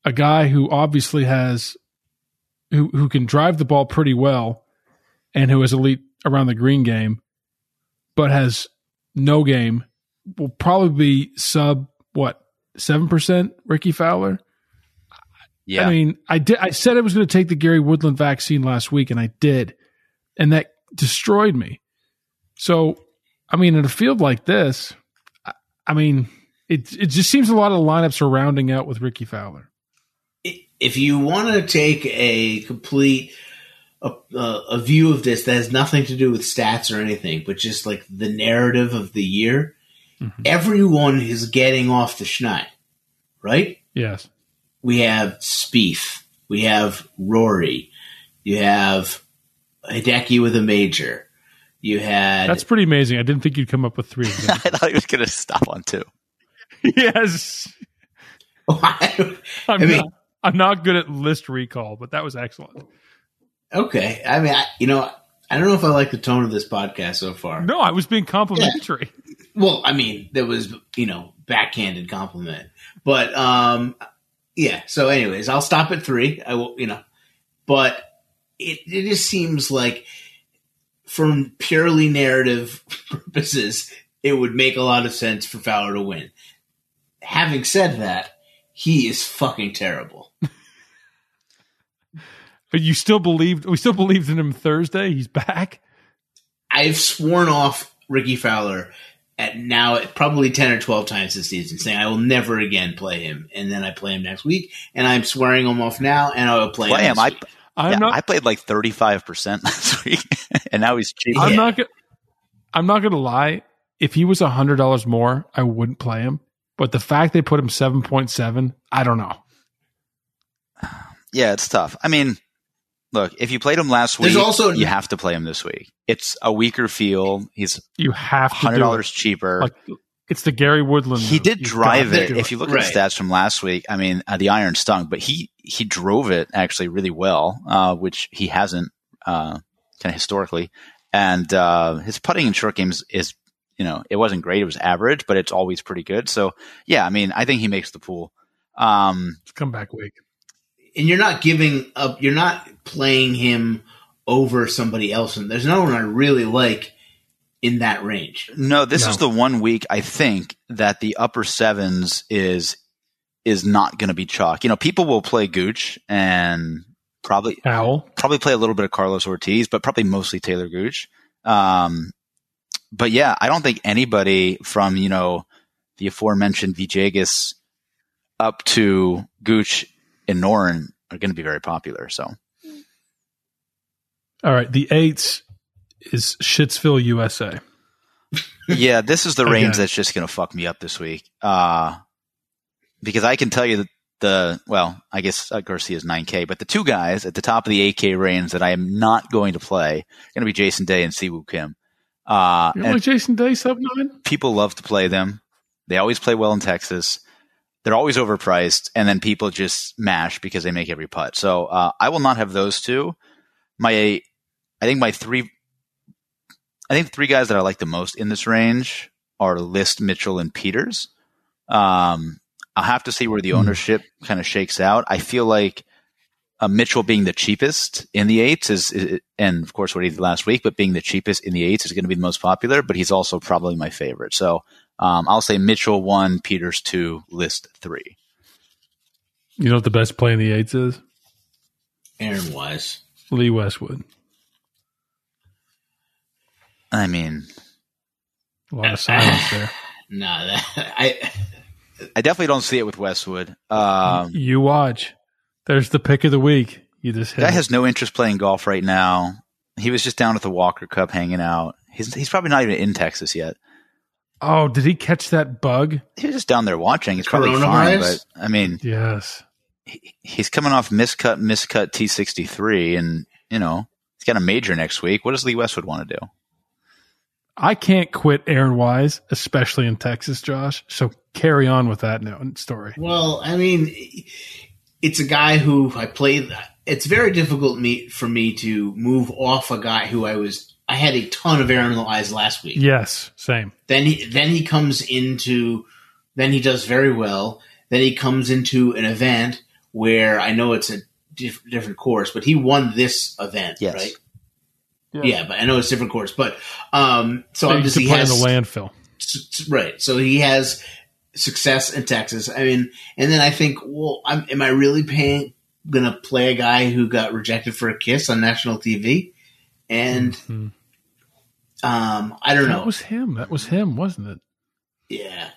Speaker 4: a guy who obviously has, who who can drive the ball pretty well, and who is elite around the green game, but has no game, will probably be sub what seven percent. Rickie Fowler.
Speaker 7: Yeah.
Speaker 4: I mean, I did. I said I was going to take the Gary Woodland vaccine last week, and I did, and that destroyed me. So, I mean, in a field like this, I, I mean, it it just seems a lot of lineups are rounding out with Rickie Fowler.
Speaker 8: If you want to take a complete a, a, a view of this that has nothing to do with stats or anything, but just like the narrative of the year, mm-hmm. everyone is getting off the schneid, right?
Speaker 4: Yes,
Speaker 8: we have Spieth, we have Rory, you have Hideki with a major, you had
Speaker 4: that's pretty amazing. I didn't think you'd come up with three.
Speaker 7: I thought he was going to stop on two.
Speaker 4: yes, I'm
Speaker 8: I mean-
Speaker 4: not. I'm not good at list recall, but that was excellent.
Speaker 8: okay. I mean, I, you know, I don't know if I like the tone of this podcast so far.
Speaker 4: No, I was being complimentary.
Speaker 8: Well, I mean, there was you know backhanded compliment, but um, yeah. So, anyways, I'll stop at three. I will, you know, but it it just seems like from purely narrative purposes, it would make a lot of sense for Fowler to win. Having said that, he is fucking terrible.
Speaker 4: But you still believed. We still believed in him Thursday. He's back.
Speaker 8: I've sworn off Ricky Fowler at now probably 10 or 12 times this season, saying I will never again play him. And then I play him next week, and I'm swearing him off now, and I will play,
Speaker 7: Play
Speaker 8: him.
Speaker 7: him. I yeah,
Speaker 4: not.
Speaker 7: I played like thirty five percent last week, and now he's cheap.
Speaker 4: I'm not. Gonna, I'm not going to lie. If he was hundred dollars more, I wouldn't play him. But the fact they put him seven point seven, I don't know.
Speaker 7: Yeah, it's tough. I mean, look, if you played him last
Speaker 8: There's
Speaker 7: week,
Speaker 8: also-
Speaker 7: you have to play him this week. It's a weaker field. He's
Speaker 4: You have to
Speaker 7: hundred
Speaker 4: do
Speaker 7: dollars
Speaker 4: it.
Speaker 7: cheaper.
Speaker 4: Like it's the Gary Woodland.
Speaker 7: he
Speaker 4: move.
Speaker 7: did
Speaker 4: You've
Speaker 7: drive it. If you look at
Speaker 8: Right.
Speaker 7: the stats from last week, I mean, uh, the iron stung, but he he drove it actually really well, uh, which he hasn't uh, kind of historically. And uh, his putting in short games is, you know, it wasn't great. It was average, but it's always pretty good. So yeah, I mean, I think he makes the pool. Um,
Speaker 4: It's comeback week.
Speaker 8: And you're not giving up. You're not playing him over somebody else, and there's no one I really like in that range.
Speaker 7: No, this
Speaker 4: No.
Speaker 7: is the one week I think that the upper sevens is is not going to be chalk. You know, people will play Gooch and probably
Speaker 4: Owl.
Speaker 7: probably play a little bit of Carlos Ortiz, but probably mostly Taylor Gooch. Um, but yeah, I don't think anybody from you know the aforementioned Villegas up to Gooch and Noren are going to be very popular. So
Speaker 4: All right. The eights is Shitsville, USA.
Speaker 7: yeah, this is the range that's just going to fuck me up this week. Uh, because I can tell you that the, well, I guess uh, Garcia is 9K, but the two guys at the top of the 8K range that I am not going to play are going to be Jason Day and Si Woo Kim. Uh,
Speaker 4: You like Jason Day sub nine?
Speaker 7: people love to play them. They always play well in Texas. They're always overpriced, and then people just mash because they make every putt. So uh, I will not have those two. My, I think my three, I think the three guys that I like the most in this range are List, Mitchell, and Pieters. Um, I'll have to see where the ownership kind of shakes out. I feel like uh, Mitchell being the cheapest in the eights is, is, and of course what he did last week, but being the cheapest in the eights is going to be the most popular. But he's also probably my favorite. So um, I'll say Mitchell one, Pieters two, List three.
Speaker 4: You know what the best play in the eights is?
Speaker 8: Aaron Wise.
Speaker 4: Lee Westwood.
Speaker 7: I mean,
Speaker 4: A lot of silence there.
Speaker 8: Nah, I
Speaker 7: I definitely don't see it with Westwood. Um,
Speaker 4: You watch. There's the pick of the week. You just hit
Speaker 7: guy has no interest playing golf right now. He was just down at the Walker Cup hanging out. He's he's probably not even in Texas yet.
Speaker 4: Oh, did he catch that bug?
Speaker 7: He was just down there watching. It's probably fine, but I mean,
Speaker 4: Yes.
Speaker 7: he's coming off miscut miscut T sixty three, and you know he's got a major next week. What does Lee Westwood want to do?
Speaker 4: I can't quit Aaron Wise, especially in Texas, Josh. So carry on with that no- story.
Speaker 8: well, I mean, it's a guy who I played. It's very difficult me for me to move off a guy who I was. I had a ton of Aaron Wise last week.
Speaker 4: Yes, same.
Speaker 8: Then he then he comes into then he does very well. Then he comes into an event where I know it's a diff- different course, but he won this event,
Speaker 7: Yes.
Speaker 8: right? Yeah. but I know it's a different course, but um, so
Speaker 4: So you
Speaker 8: obviously
Speaker 4: could
Speaker 8: he
Speaker 4: in
Speaker 8: has
Speaker 4: the landfill.
Speaker 8: s- s- right. So he has success in Texas. I mean, and then I think, well, I'm, am I really paying going to play a guy who got rejected for a kiss on national TV? And
Speaker 4: Mhm.
Speaker 8: um, I don't know.
Speaker 4: That was him. That was him, wasn't it?
Speaker 8: Yeah.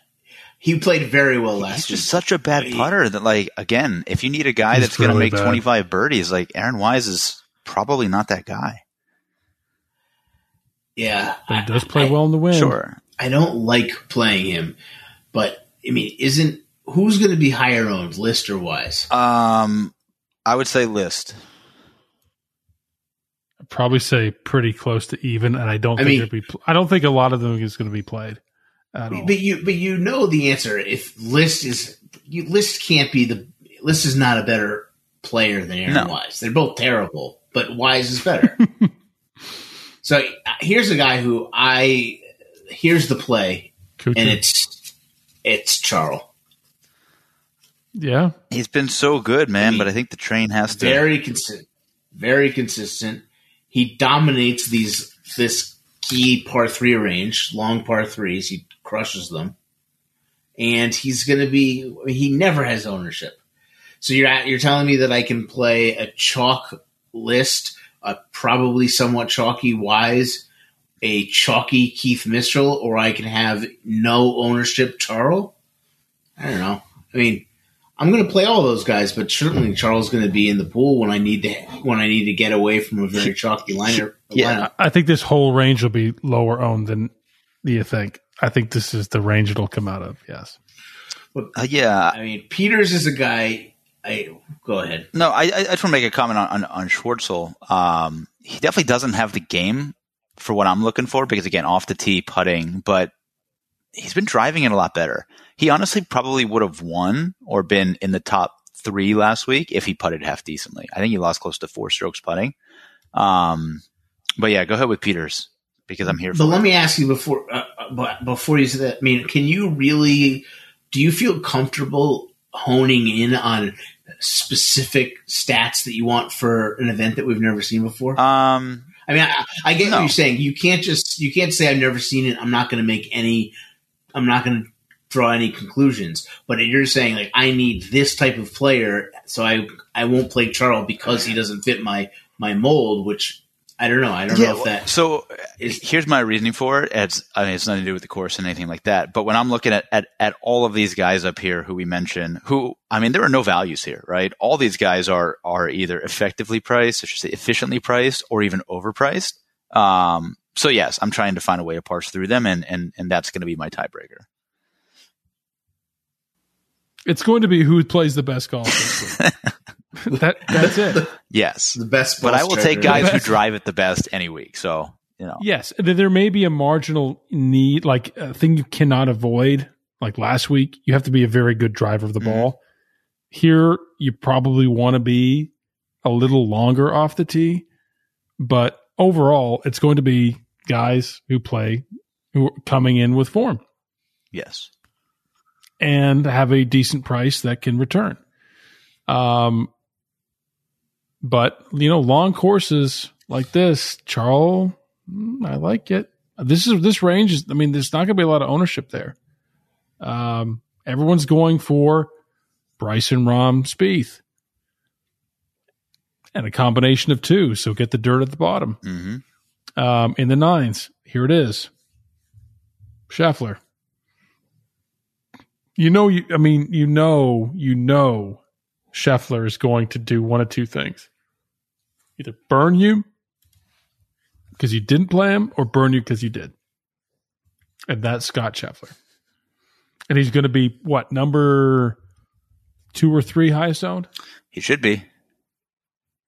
Speaker 8: He played very well
Speaker 7: He's
Speaker 8: last week.
Speaker 7: just such a bad
Speaker 8: He-
Speaker 7: putter that, like, again, if you need a guy that's going to make 25 birdies, like Aaron Wise is probably not that guy.
Speaker 8: yeah.
Speaker 4: But he does play
Speaker 8: I,
Speaker 4: well in the wind.
Speaker 7: Sure.
Speaker 8: I don't like playing him, but I mean, isn't who's going to be higher owned, list or wise?
Speaker 7: Um, I would say list.
Speaker 4: I'd probably say pretty close to even, and I don't
Speaker 8: I
Speaker 4: think
Speaker 8: mean-
Speaker 4: it'd be. I don't think a lot of them is going to be played at all.
Speaker 8: But you, but you know the answer. If list is, you, list can't be the list is not a better player than Aaron
Speaker 7: No.
Speaker 8: Wise. They're both terrible, but Wise is better. so uh, here's a guy who I here's the play,
Speaker 4: Kuchar.
Speaker 8: and it's it's Charles.
Speaker 4: yeah,
Speaker 7: He's been so good, man,
Speaker 8: I mean,
Speaker 7: but I think the train has to.
Speaker 8: very consistent, very consistent. He dominates these this key par three range, long par threes. He crushes them, and he's going to be. He never has ownership. So you're at, you're telling me that I can play a chalk list, a probably somewhat chalky Wise, a chalky Keith Mitchell, or I can have no ownership Charles. I don't know. I mean, I'm going to play all those guys, but certainly Charles is going to be in the pool when I need to when I need to get away from a very chalky liner.
Speaker 7: Yeah.
Speaker 8: lineup.
Speaker 4: I think this whole range will be lower owned than you think. I think this is the range it'll come out of. Yes.
Speaker 7: Uh, yeah.
Speaker 8: I mean, Pieters is a guy. I go ahead.
Speaker 7: No, I, I just want to make a comment on, on, on Schwartzel. Um, he definitely doesn't have the game for what I'm looking for because, again, off the tee putting, but he's been driving it a lot better. He honestly probably would have won or been in the top three last week if he putted half decently. I think he lost close to four strokes putting. Um, but yeah, go ahead with Pieters because I'm here for
Speaker 8: But let me ask you before uh, uh, but before you say that. I mean, can you really? Do you feel comfortable honing in on specific stats that you want for an event that we've never seen before?
Speaker 7: Um,
Speaker 8: I mean, I, I get
Speaker 7: no.
Speaker 8: what you're saying. You can't just you can't say I've never seen it. I'm not going to make any. I'm not going to draw any conclusions. But you're saying like I need this type of player, so I I won't play Charles because he doesn't fit my my mold. Which I don't know. I don't know if that
Speaker 7: so
Speaker 8: is-
Speaker 7: here's my reasoning for it. It's I mean it's nothing to do with the course and anything like that. But when I'm looking at, at at all of these guys up here who we mentioned, who I mean there are no values here, right? All these guys are are either effectively priced, I should say efficiently priced, or even overpriced. Um, so yes, I'm trying to find a way to parse through them, and and and that's going to be my tiebreaker.
Speaker 4: It's going to be who plays the best golf that that's it.
Speaker 7: Yes,
Speaker 8: the best.
Speaker 7: but I will take guys who drive it the best any week. So you know,
Speaker 4: Yes, there may be a marginal need, like a thing you cannot avoid. Like last week, you have to be a very good driver of the
Speaker 7: Mhm.
Speaker 4: ball. Here, you probably want to be a little longer off the tee, but overall, it's going to be guys who play who are coming in with form.
Speaker 7: yes.
Speaker 4: And have a decent price that can return. Um, but you know, long courses like this, Charles, mm, I like it. This is this range is. I mean, there's not going to be a lot of ownership there. Um, everyone's going for Bryson Rahm Spieth, and a combination of two. So get the dirt at the bottom.
Speaker 7: hmm
Speaker 4: Um, in the nines, here it is. Scheffler. You know, you, I mean, you know, you know, Scheffler is going to do one of two things: either burn you because you didn't play him, or burn you because you did. And that's Scott Scheffler. And he's going to be what number two or three highest owned?
Speaker 7: He should be.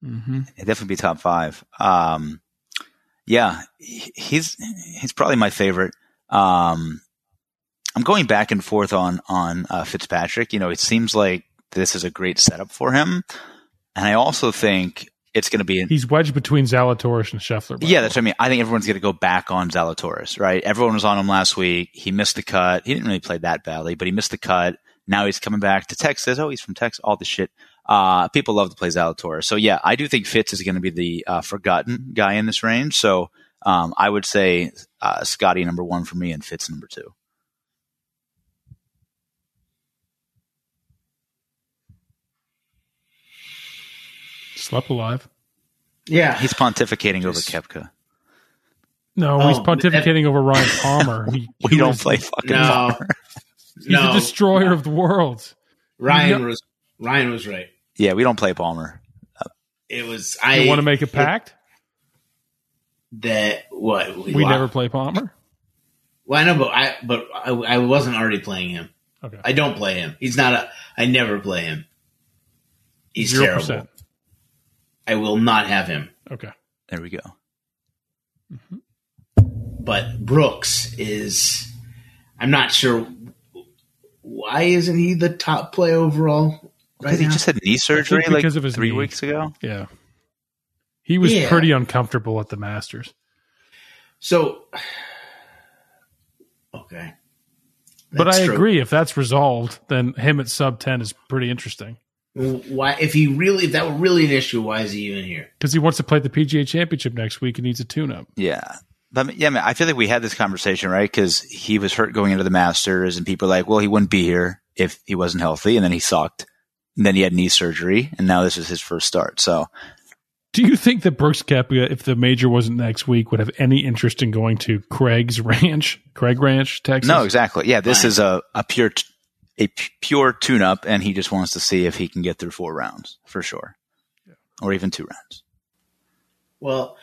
Speaker 4: Mm-hmm.
Speaker 7: He'd definitely be top five. Um, yeah, he's he's probably my favorite. Um, I'm going back and forth on on uh, Fitzpatrick. You know, it seems like this is a great setup for him, and I also think it's going to be.
Speaker 4: He's wedged between Zalatoris and Scheffler.
Speaker 7: yeah, that's what I mean. I think everyone's going to go back on Zalatoris, right? Everyone was on him last week. He missed the cut. He didn't really play that badly, but he missed the cut. Now he's coming back to Texas. Oh, he's from Texas. All this shit. Uh, people love to play Zalatoris. So yeah, I do think Fitz is going to be the uh, forgotten guy in this range. So um, I would say uh, Scotty number one for me and Fitz number two.
Speaker 4: Slept alive.
Speaker 8: Yeah,
Speaker 7: He's pontificating over
Speaker 8: Just-
Speaker 7: Koepka.
Speaker 4: No,
Speaker 8: Oh,
Speaker 4: he's pontificating over Ryan Palmer. He,
Speaker 7: We
Speaker 4: he
Speaker 7: don't
Speaker 4: was-
Speaker 7: play fucking
Speaker 8: no,
Speaker 7: Palmer.
Speaker 4: He's
Speaker 8: no.
Speaker 4: the destroyer of the world.
Speaker 8: Ryan
Speaker 4: No.
Speaker 8: was Ryan was right.
Speaker 7: Yeah, we don't play Palmer.
Speaker 8: It was I
Speaker 4: You want to make a pact?
Speaker 8: that what
Speaker 4: We
Speaker 8: wow.
Speaker 4: never play Palmer.
Speaker 8: Well, I know, but I but I, I wasn't already playing him.
Speaker 4: Okay,
Speaker 8: I don't play him. He's not a. I never play him. He's
Speaker 4: zero
Speaker 8: terrible.
Speaker 4: Percent.
Speaker 8: I will not have him.
Speaker 4: Okay,
Speaker 7: There we go. Mm-hmm.
Speaker 8: But Brooks is. I'm not sure. Why isn't he the top play overall right
Speaker 7: he
Speaker 8: now?
Speaker 7: just had knee surgery like
Speaker 4: because of his
Speaker 7: three
Speaker 4: knee.
Speaker 7: weeks ago.
Speaker 4: yeah. He was
Speaker 8: Yeah.
Speaker 4: pretty uncomfortable at the Masters.
Speaker 8: so. Okay.
Speaker 4: But I
Speaker 8: true.
Speaker 4: agree. If that's resolved, then him at sub ten is pretty interesting
Speaker 8: Why, if he really, if that were really an issue, why is he even here?
Speaker 4: because he wants to play the PGA Championship next week and needs a tune-up.
Speaker 7: Yeah. But yeah, man, I feel like we had this conversation, right? Because he was hurt going into the Masters, and people are like, well, he wouldn't be here if he wasn't healthy, and then he sucked. And then he had knee surgery, and now this is his first start. So
Speaker 4: Do you think that Brooks Koepka, if the major wasn't next week, would have any interest in going to Craig's Ranch, Craig Ranch, Texas?
Speaker 7: no, exactly. Yeah, this
Speaker 8: Right.
Speaker 7: is a a pure t- a p- pure tune up, and he just wants to see if he can get through four rounds for sure, or even two rounds.
Speaker 8: Well,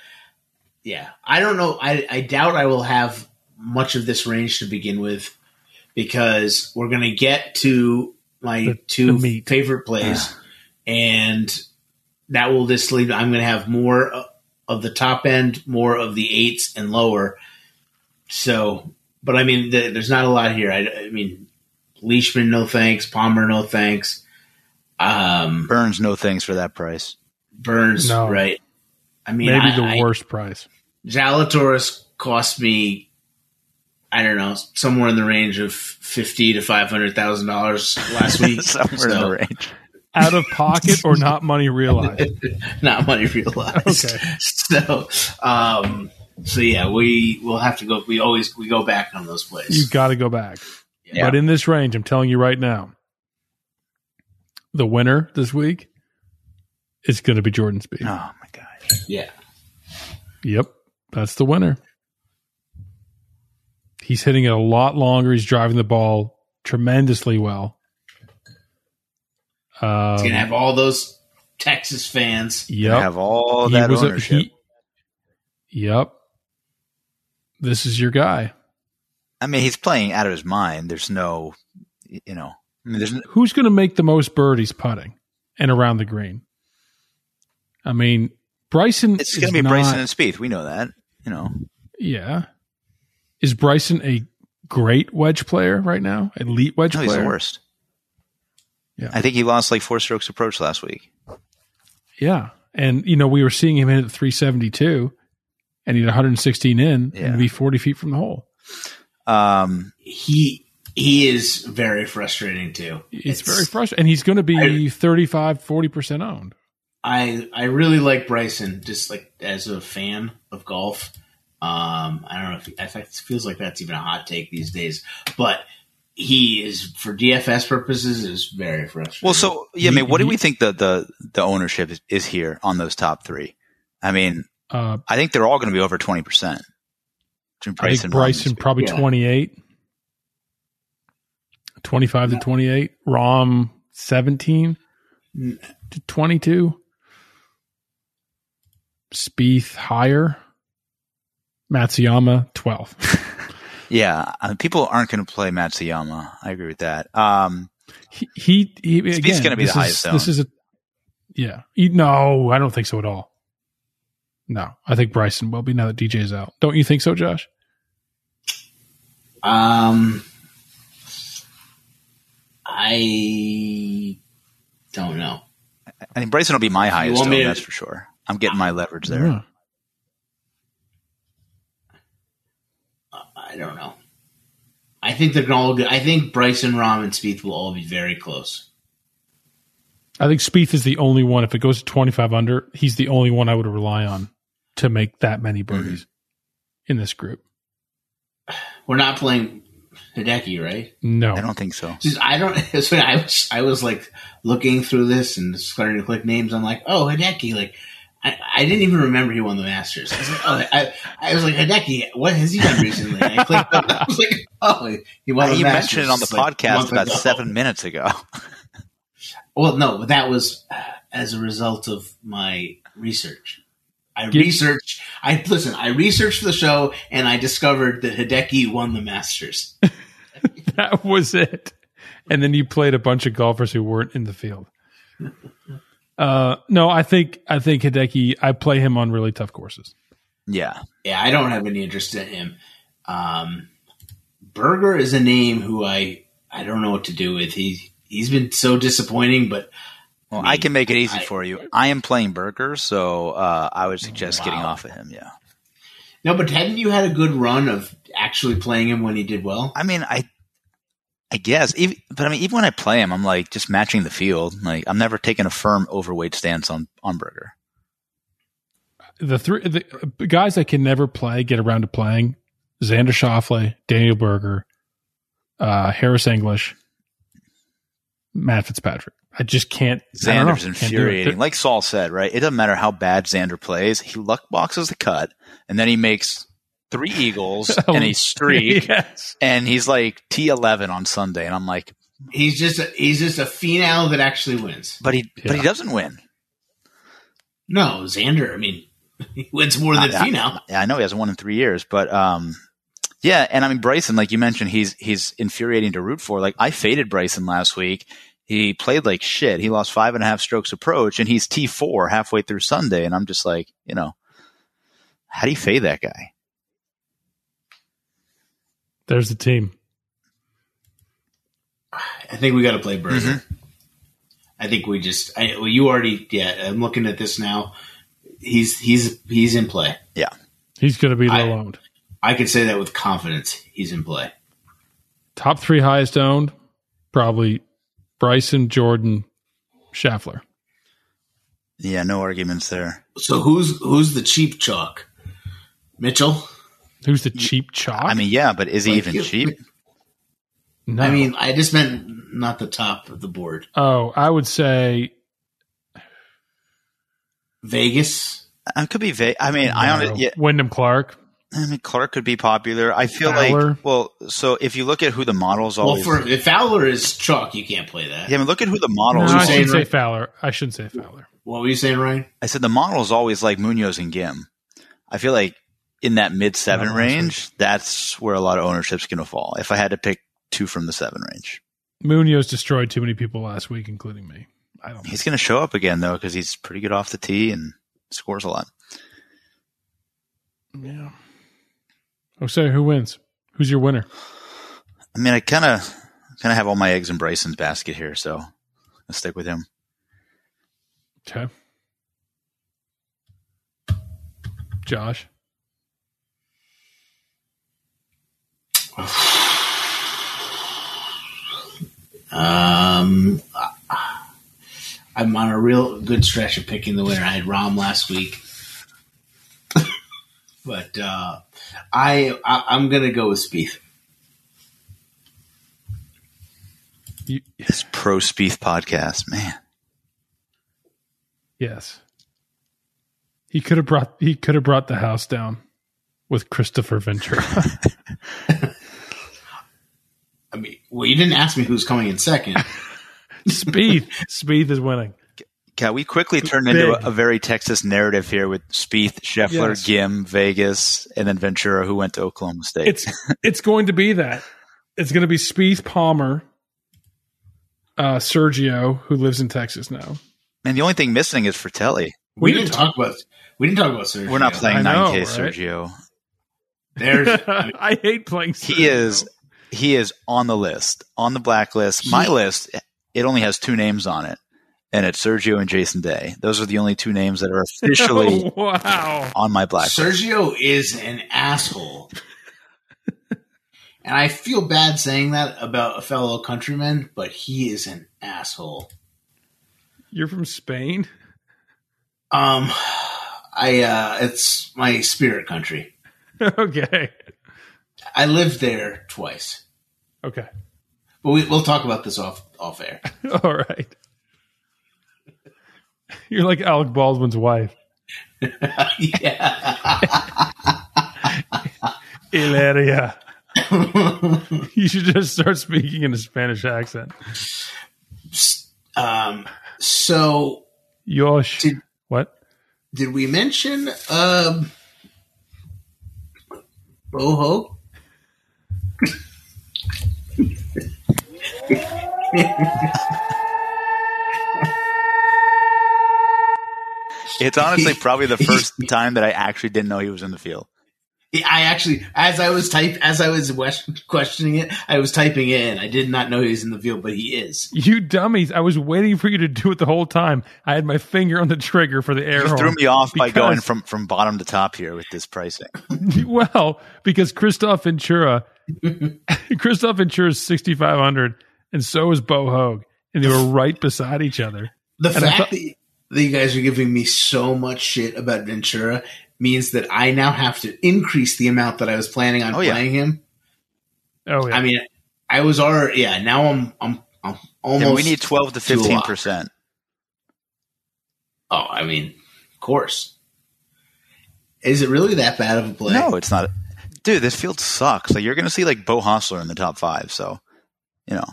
Speaker 8: yeah, I don't know. I, I doubt I will have much of this range to begin with because we're going to get to my
Speaker 4: The-
Speaker 8: two
Speaker 4: the
Speaker 8: favorite plays, and that will just leave. I'm going to have more of the top end, more of the eights and lower. So, but I mean, th- there's not a lot here. I, I mean, Leishman, no thanks. Palmer, no thanks. Um,
Speaker 7: Burns, no thanks for that price.
Speaker 8: Burns,
Speaker 4: No.
Speaker 8: right? I mean,
Speaker 4: Maybe
Speaker 8: I-
Speaker 4: the
Speaker 8: I-
Speaker 4: worst price.
Speaker 8: Zalatoris cost me, I don't know, somewhere in the range of fifty to five hundred thousand dollars last week.
Speaker 7: Somewhere in the range.
Speaker 4: Out of pocket or not money realized?
Speaker 8: not money realized.
Speaker 4: Okay.
Speaker 8: So, um, so yeah, we will have to go. We always we go back on those plays.
Speaker 4: You got to go back.
Speaker 7: Yeah.
Speaker 4: But in this range, I'm telling you right now, the winner this week is going to be Jordan Spieth.
Speaker 7: Oh my god.
Speaker 8: yeah,
Speaker 4: Yep, that's the winner. He's hitting it a lot longer. He's driving the ball tremendously well. Um,
Speaker 8: he's gonna have all those Texas fans.
Speaker 4: yep.
Speaker 7: Have all
Speaker 4: He
Speaker 7: that
Speaker 4: was a-
Speaker 7: ownership.
Speaker 4: he- yep. This is your guy.
Speaker 7: I mean, he's playing out of his mind. There's no, you know, I mean, there's no,
Speaker 4: Who's going to make the most birdies putting and around the green? I mean, Bryson.
Speaker 7: it's going to be
Speaker 4: not-
Speaker 7: Bryson and Spieth. We know that. You know,
Speaker 4: Yeah. Is Bryson a great wedge player right now? Elite wedge
Speaker 7: no, he's
Speaker 4: player?
Speaker 7: the worst.
Speaker 4: Yeah.
Speaker 7: I think he lost like four strokes approach last week.
Speaker 4: Yeah. And, you know, we were seeing him in at 372 and he had 116 in
Speaker 7: Yeah.
Speaker 4: and be 40 feet from the hole.
Speaker 7: Um,
Speaker 8: He he is very frustrating too.
Speaker 4: It's, very frustrating. And he's going to be
Speaker 8: I-
Speaker 4: 35, 40% owned.
Speaker 8: I I really like Bryson, just like as a fan of golf. Um, I don't know if, if it feels like that's even a hot take these days, but he is for DFS purposes is very frustrating.
Speaker 7: Well, so yeah, I mean, what do we think the the the ownership is, is here on those top three? I mean,
Speaker 4: Uh,
Speaker 7: I think they're all going to be over twenty percent.
Speaker 4: I think Bryson probably
Speaker 8: Yeah.
Speaker 4: 28, 25 to 28. Rahm 17
Speaker 8: Mm.
Speaker 4: to 22. Spieth higher. Matsuyama 12.
Speaker 7: Yeah, I mean, people aren't going to play Matsuyama. I agree with that. Um,
Speaker 4: he, he, he again,
Speaker 7: gonna be
Speaker 4: this
Speaker 7: the
Speaker 4: is-
Speaker 7: highest
Speaker 4: This is a, yeah. He- no, I don't think so at all. No, I think Bryson will be now that DJ's out. Don't you think so, Josh?
Speaker 8: um, I don't know.
Speaker 7: I think Bryson will be my highest
Speaker 8: want me to-
Speaker 7: that's for sure. I'm getting my leverage there.
Speaker 4: Yeah.
Speaker 8: I don't know. I think they're all good. I think Bryson, Rahm, and Spieth will all be very close.
Speaker 4: I think Spieth is the only one. If it goes to 25 under, he's the only one I would rely on to make that many birdies in this group.
Speaker 8: We're not playing Hideki, right?
Speaker 4: No.
Speaker 7: I don't think so.
Speaker 8: Just, I don't. It's when I was I was like looking through this and starting to click names. I'm like, oh, Hideki. Like, I, I didn't even remember he won the Masters. I was like, oh, I, I was like, Hideki. What has he done recently? And I clicked. on I was like, oh, he won the
Speaker 7: you
Speaker 8: Masters.
Speaker 7: mentioned it on the
Speaker 8: like,
Speaker 7: podcast about
Speaker 8: ago.
Speaker 7: seven minutes ago.
Speaker 8: Well, no, but that was uh, as a result of my research. I
Speaker 4: Get-
Speaker 8: researched. I listen. I researched the show and I discovered that Hideki won the Masters.
Speaker 4: That was it. And then you played a bunch of golfers who weren't in the field. Uh, no, I think I think Hideki. I play him on really tough courses.
Speaker 7: yeah,
Speaker 8: Yeah, I don't have any interest in him. Um, Berger is a name who I I don't know what to do with. He he's been so disappointing, but
Speaker 7: well,
Speaker 8: Me,
Speaker 7: I can make it easy
Speaker 8: I-
Speaker 7: for you. I am playing Berger, so uh, I would suggest getting off of him. Yeah,
Speaker 8: no. But hadn't you had a good run of actually playing him when he did well?
Speaker 7: I mean, I, I guess, even, but I mean, even when I play him, I'm like just matching the field. Like I'm never taking a firm overweight stance on on Berger.
Speaker 4: The three the guys that can never play get around to playing: Xander Schauffele, Daniel Berger, uh, Harris English, Matt Fitzpatrick. I just can't. I don't know.
Speaker 7: Xander's
Speaker 4: Can't
Speaker 7: infuriating. Like Saul said, right? It doesn't matter how bad Xander plays. He luck boxes the cut, and then he makes three eagles and a streak,
Speaker 4: yes.
Speaker 7: and he's like T11 on Sunday, and I'm like,
Speaker 8: He's just a, he's just a Finau that actually wins.
Speaker 7: but he but he doesn't win.
Speaker 8: No, Xander. I mean, he wins more than
Speaker 7: I-
Speaker 8: Finau.
Speaker 7: Yeah, I know he hasn't won in three years, but um, yeah, and I mean Bryson, like you mentioned, he's he's infuriating to root for. Like I faded Bryson last week. He played like shit. He lost five and a half strokes approach, and he's T four halfway through Sunday, and I'm just like, you know, how do you fade that guy?
Speaker 4: There's the team.
Speaker 8: I think we got to play Berger.
Speaker 7: Mm-hmm.
Speaker 8: I think we just. I, well, you already. Yeah, I'm looking at this now. He's he's he's in play.
Speaker 7: Yeah,
Speaker 4: He's going to be
Speaker 8: I-
Speaker 4: low owned.
Speaker 8: I can say that with confidence. He's in play.
Speaker 4: Top three highest owned, probably Bryson, Jordan, Scheffler.
Speaker 7: yeah, no arguments there.
Speaker 8: So who's who's the cheap chalk? Mitchell.
Speaker 4: Who's the cheap chalk?
Speaker 7: I mean, yeah, but is he
Speaker 8: Like,
Speaker 7: even
Speaker 8: you-
Speaker 7: cheap?
Speaker 4: no.
Speaker 8: I mean, I just meant not the top of the board.
Speaker 4: oh, I would say
Speaker 8: Vegas.
Speaker 7: Uh, I could be vague. I mean, I
Speaker 4: no.
Speaker 7: honestly, yeah,
Speaker 4: Wyndham Clark.
Speaker 7: I mean, Clark could be popular. I feel
Speaker 4: Fowler.
Speaker 7: like, well, so if you look at who the models always Well,
Speaker 8: for if Fowler is chalk, you can't play that.
Speaker 7: yeah, I mean, look at who the
Speaker 4: No,
Speaker 7: models.
Speaker 4: I
Speaker 7: are.
Speaker 8: saying,
Speaker 4: shouldn't say Fowler. I shouldn't say Fowler.
Speaker 8: What were you saying, Ryan?
Speaker 7: I said the models always like Munoz and Ghim. I feel like in that mid seven oh,
Speaker 4: No, I
Speaker 7: range, that's where a lot of ownership's going to fall. If I had to pick two from the seven range,
Speaker 4: Munoz destroyed too many people last week, including me. I don't.
Speaker 7: he's going to show up again though because he's pretty good off the tee and scores a lot.
Speaker 4: Yeah. Jose, who wins? Who's your winner?
Speaker 7: I mean, I kind of kind of have all my eggs in Bryson's basket here, so I'll stick with him.
Speaker 4: Okay. Josh.
Speaker 8: Um, I'm on a real good stretch of picking the winner. I had Rahm last week, but uh, I, I I'm gonna go with Spieth.
Speaker 4: You,
Speaker 7: This pro Spieth podcast, man.
Speaker 4: yes. He could have brought he could have brought the house down with Christopher Ventura.
Speaker 8: I mean, well, you didn't ask me who's coming in second.
Speaker 4: Spieth. Spieth is winning.
Speaker 7: Can we quickly turn into a, a very Texas narrative here with Spieth, Scheffler,
Speaker 4: Yes.
Speaker 7: Ghim, Vegas, and then Ventura, who went to Oklahoma State.
Speaker 4: It's it's going to be that. It's going to be Spieth Palmer, uh, Sergio, who lives in Texas now.
Speaker 7: and the only thing missing is Fratelli.
Speaker 8: We didn't talk about we didn't talk about Sergio.
Speaker 7: We're not playing 9K
Speaker 4: right?
Speaker 7: Sergio.
Speaker 8: There's
Speaker 4: I hate playing.
Speaker 7: He is he is on the list, on the blacklist. My list, it only has two names on it, and it's Sergio and Jason Day. Those are the only two names that are officially
Speaker 4: Oh, wow.
Speaker 7: on my blacklist.
Speaker 8: Sergio is an asshole. and I feel bad saying that about a fellow countryman, but he is an asshole.
Speaker 4: You're from Spain.
Speaker 8: Um I uh it's my spirit country.
Speaker 4: okay.
Speaker 8: I lived there twice.
Speaker 4: Okay.
Speaker 8: But we, we'll talk about this off off air.
Speaker 4: All right. You're like Alec Baldwin's wife.
Speaker 8: yeah.
Speaker 4: Hilaria. you should just start speaking in a Spanish accent.
Speaker 8: um so
Speaker 4: Yosh.
Speaker 8: Did-
Speaker 4: what?
Speaker 8: did we mention um Bo Hoag?
Speaker 7: It's honestly probably the first time that I actually didn't know he was in the field.
Speaker 8: I actually, as I was type, as I was questioning it, I was typing it in. I did not know he was in the field, but he is.
Speaker 4: You dummies. I was waiting for you to do it the whole time. I had my finger on the trigger for the air
Speaker 7: You
Speaker 4: horn.
Speaker 7: threw me off by going from, from bottom to top here with this pricing.
Speaker 4: well, because Christoph Ventura, Christoph Ventura is 6,500, and so is Bo Hoag, and they were right beside each other.
Speaker 8: The
Speaker 4: And
Speaker 8: fact
Speaker 4: thought-
Speaker 8: that, that you guys are giving me so much shit about Ventura means that I now have to increase the amount that I was planning on
Speaker 7: Oh, yeah.
Speaker 8: playing him.
Speaker 4: Oh, yeah.
Speaker 8: I mean, I was already, yeah. Now I'm, I'm, I'm almost.
Speaker 7: And we need 12 to
Speaker 8: to a lot.
Speaker 7: 15%.
Speaker 8: Oh, I mean, of course. Is it really that bad of a play?
Speaker 7: No, it's not. Dude, this field sucks. Like you're going to see like Bo Hostler in the top five. So, you know,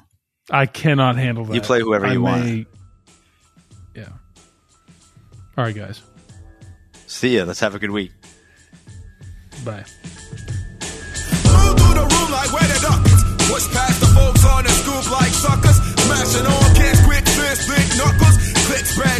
Speaker 4: I cannot handle that.
Speaker 7: You play whoever
Speaker 4: I
Speaker 7: you want.
Speaker 4: may- Yeah. All right, guys.
Speaker 7: see ya. Let's have a good week.
Speaker 4: Bye.
Speaker 3: Move through the room like where the duck is. Push past the folks on the scoop like suckers. Smashing on kids, quick fist, big knuckles. Clicks, bad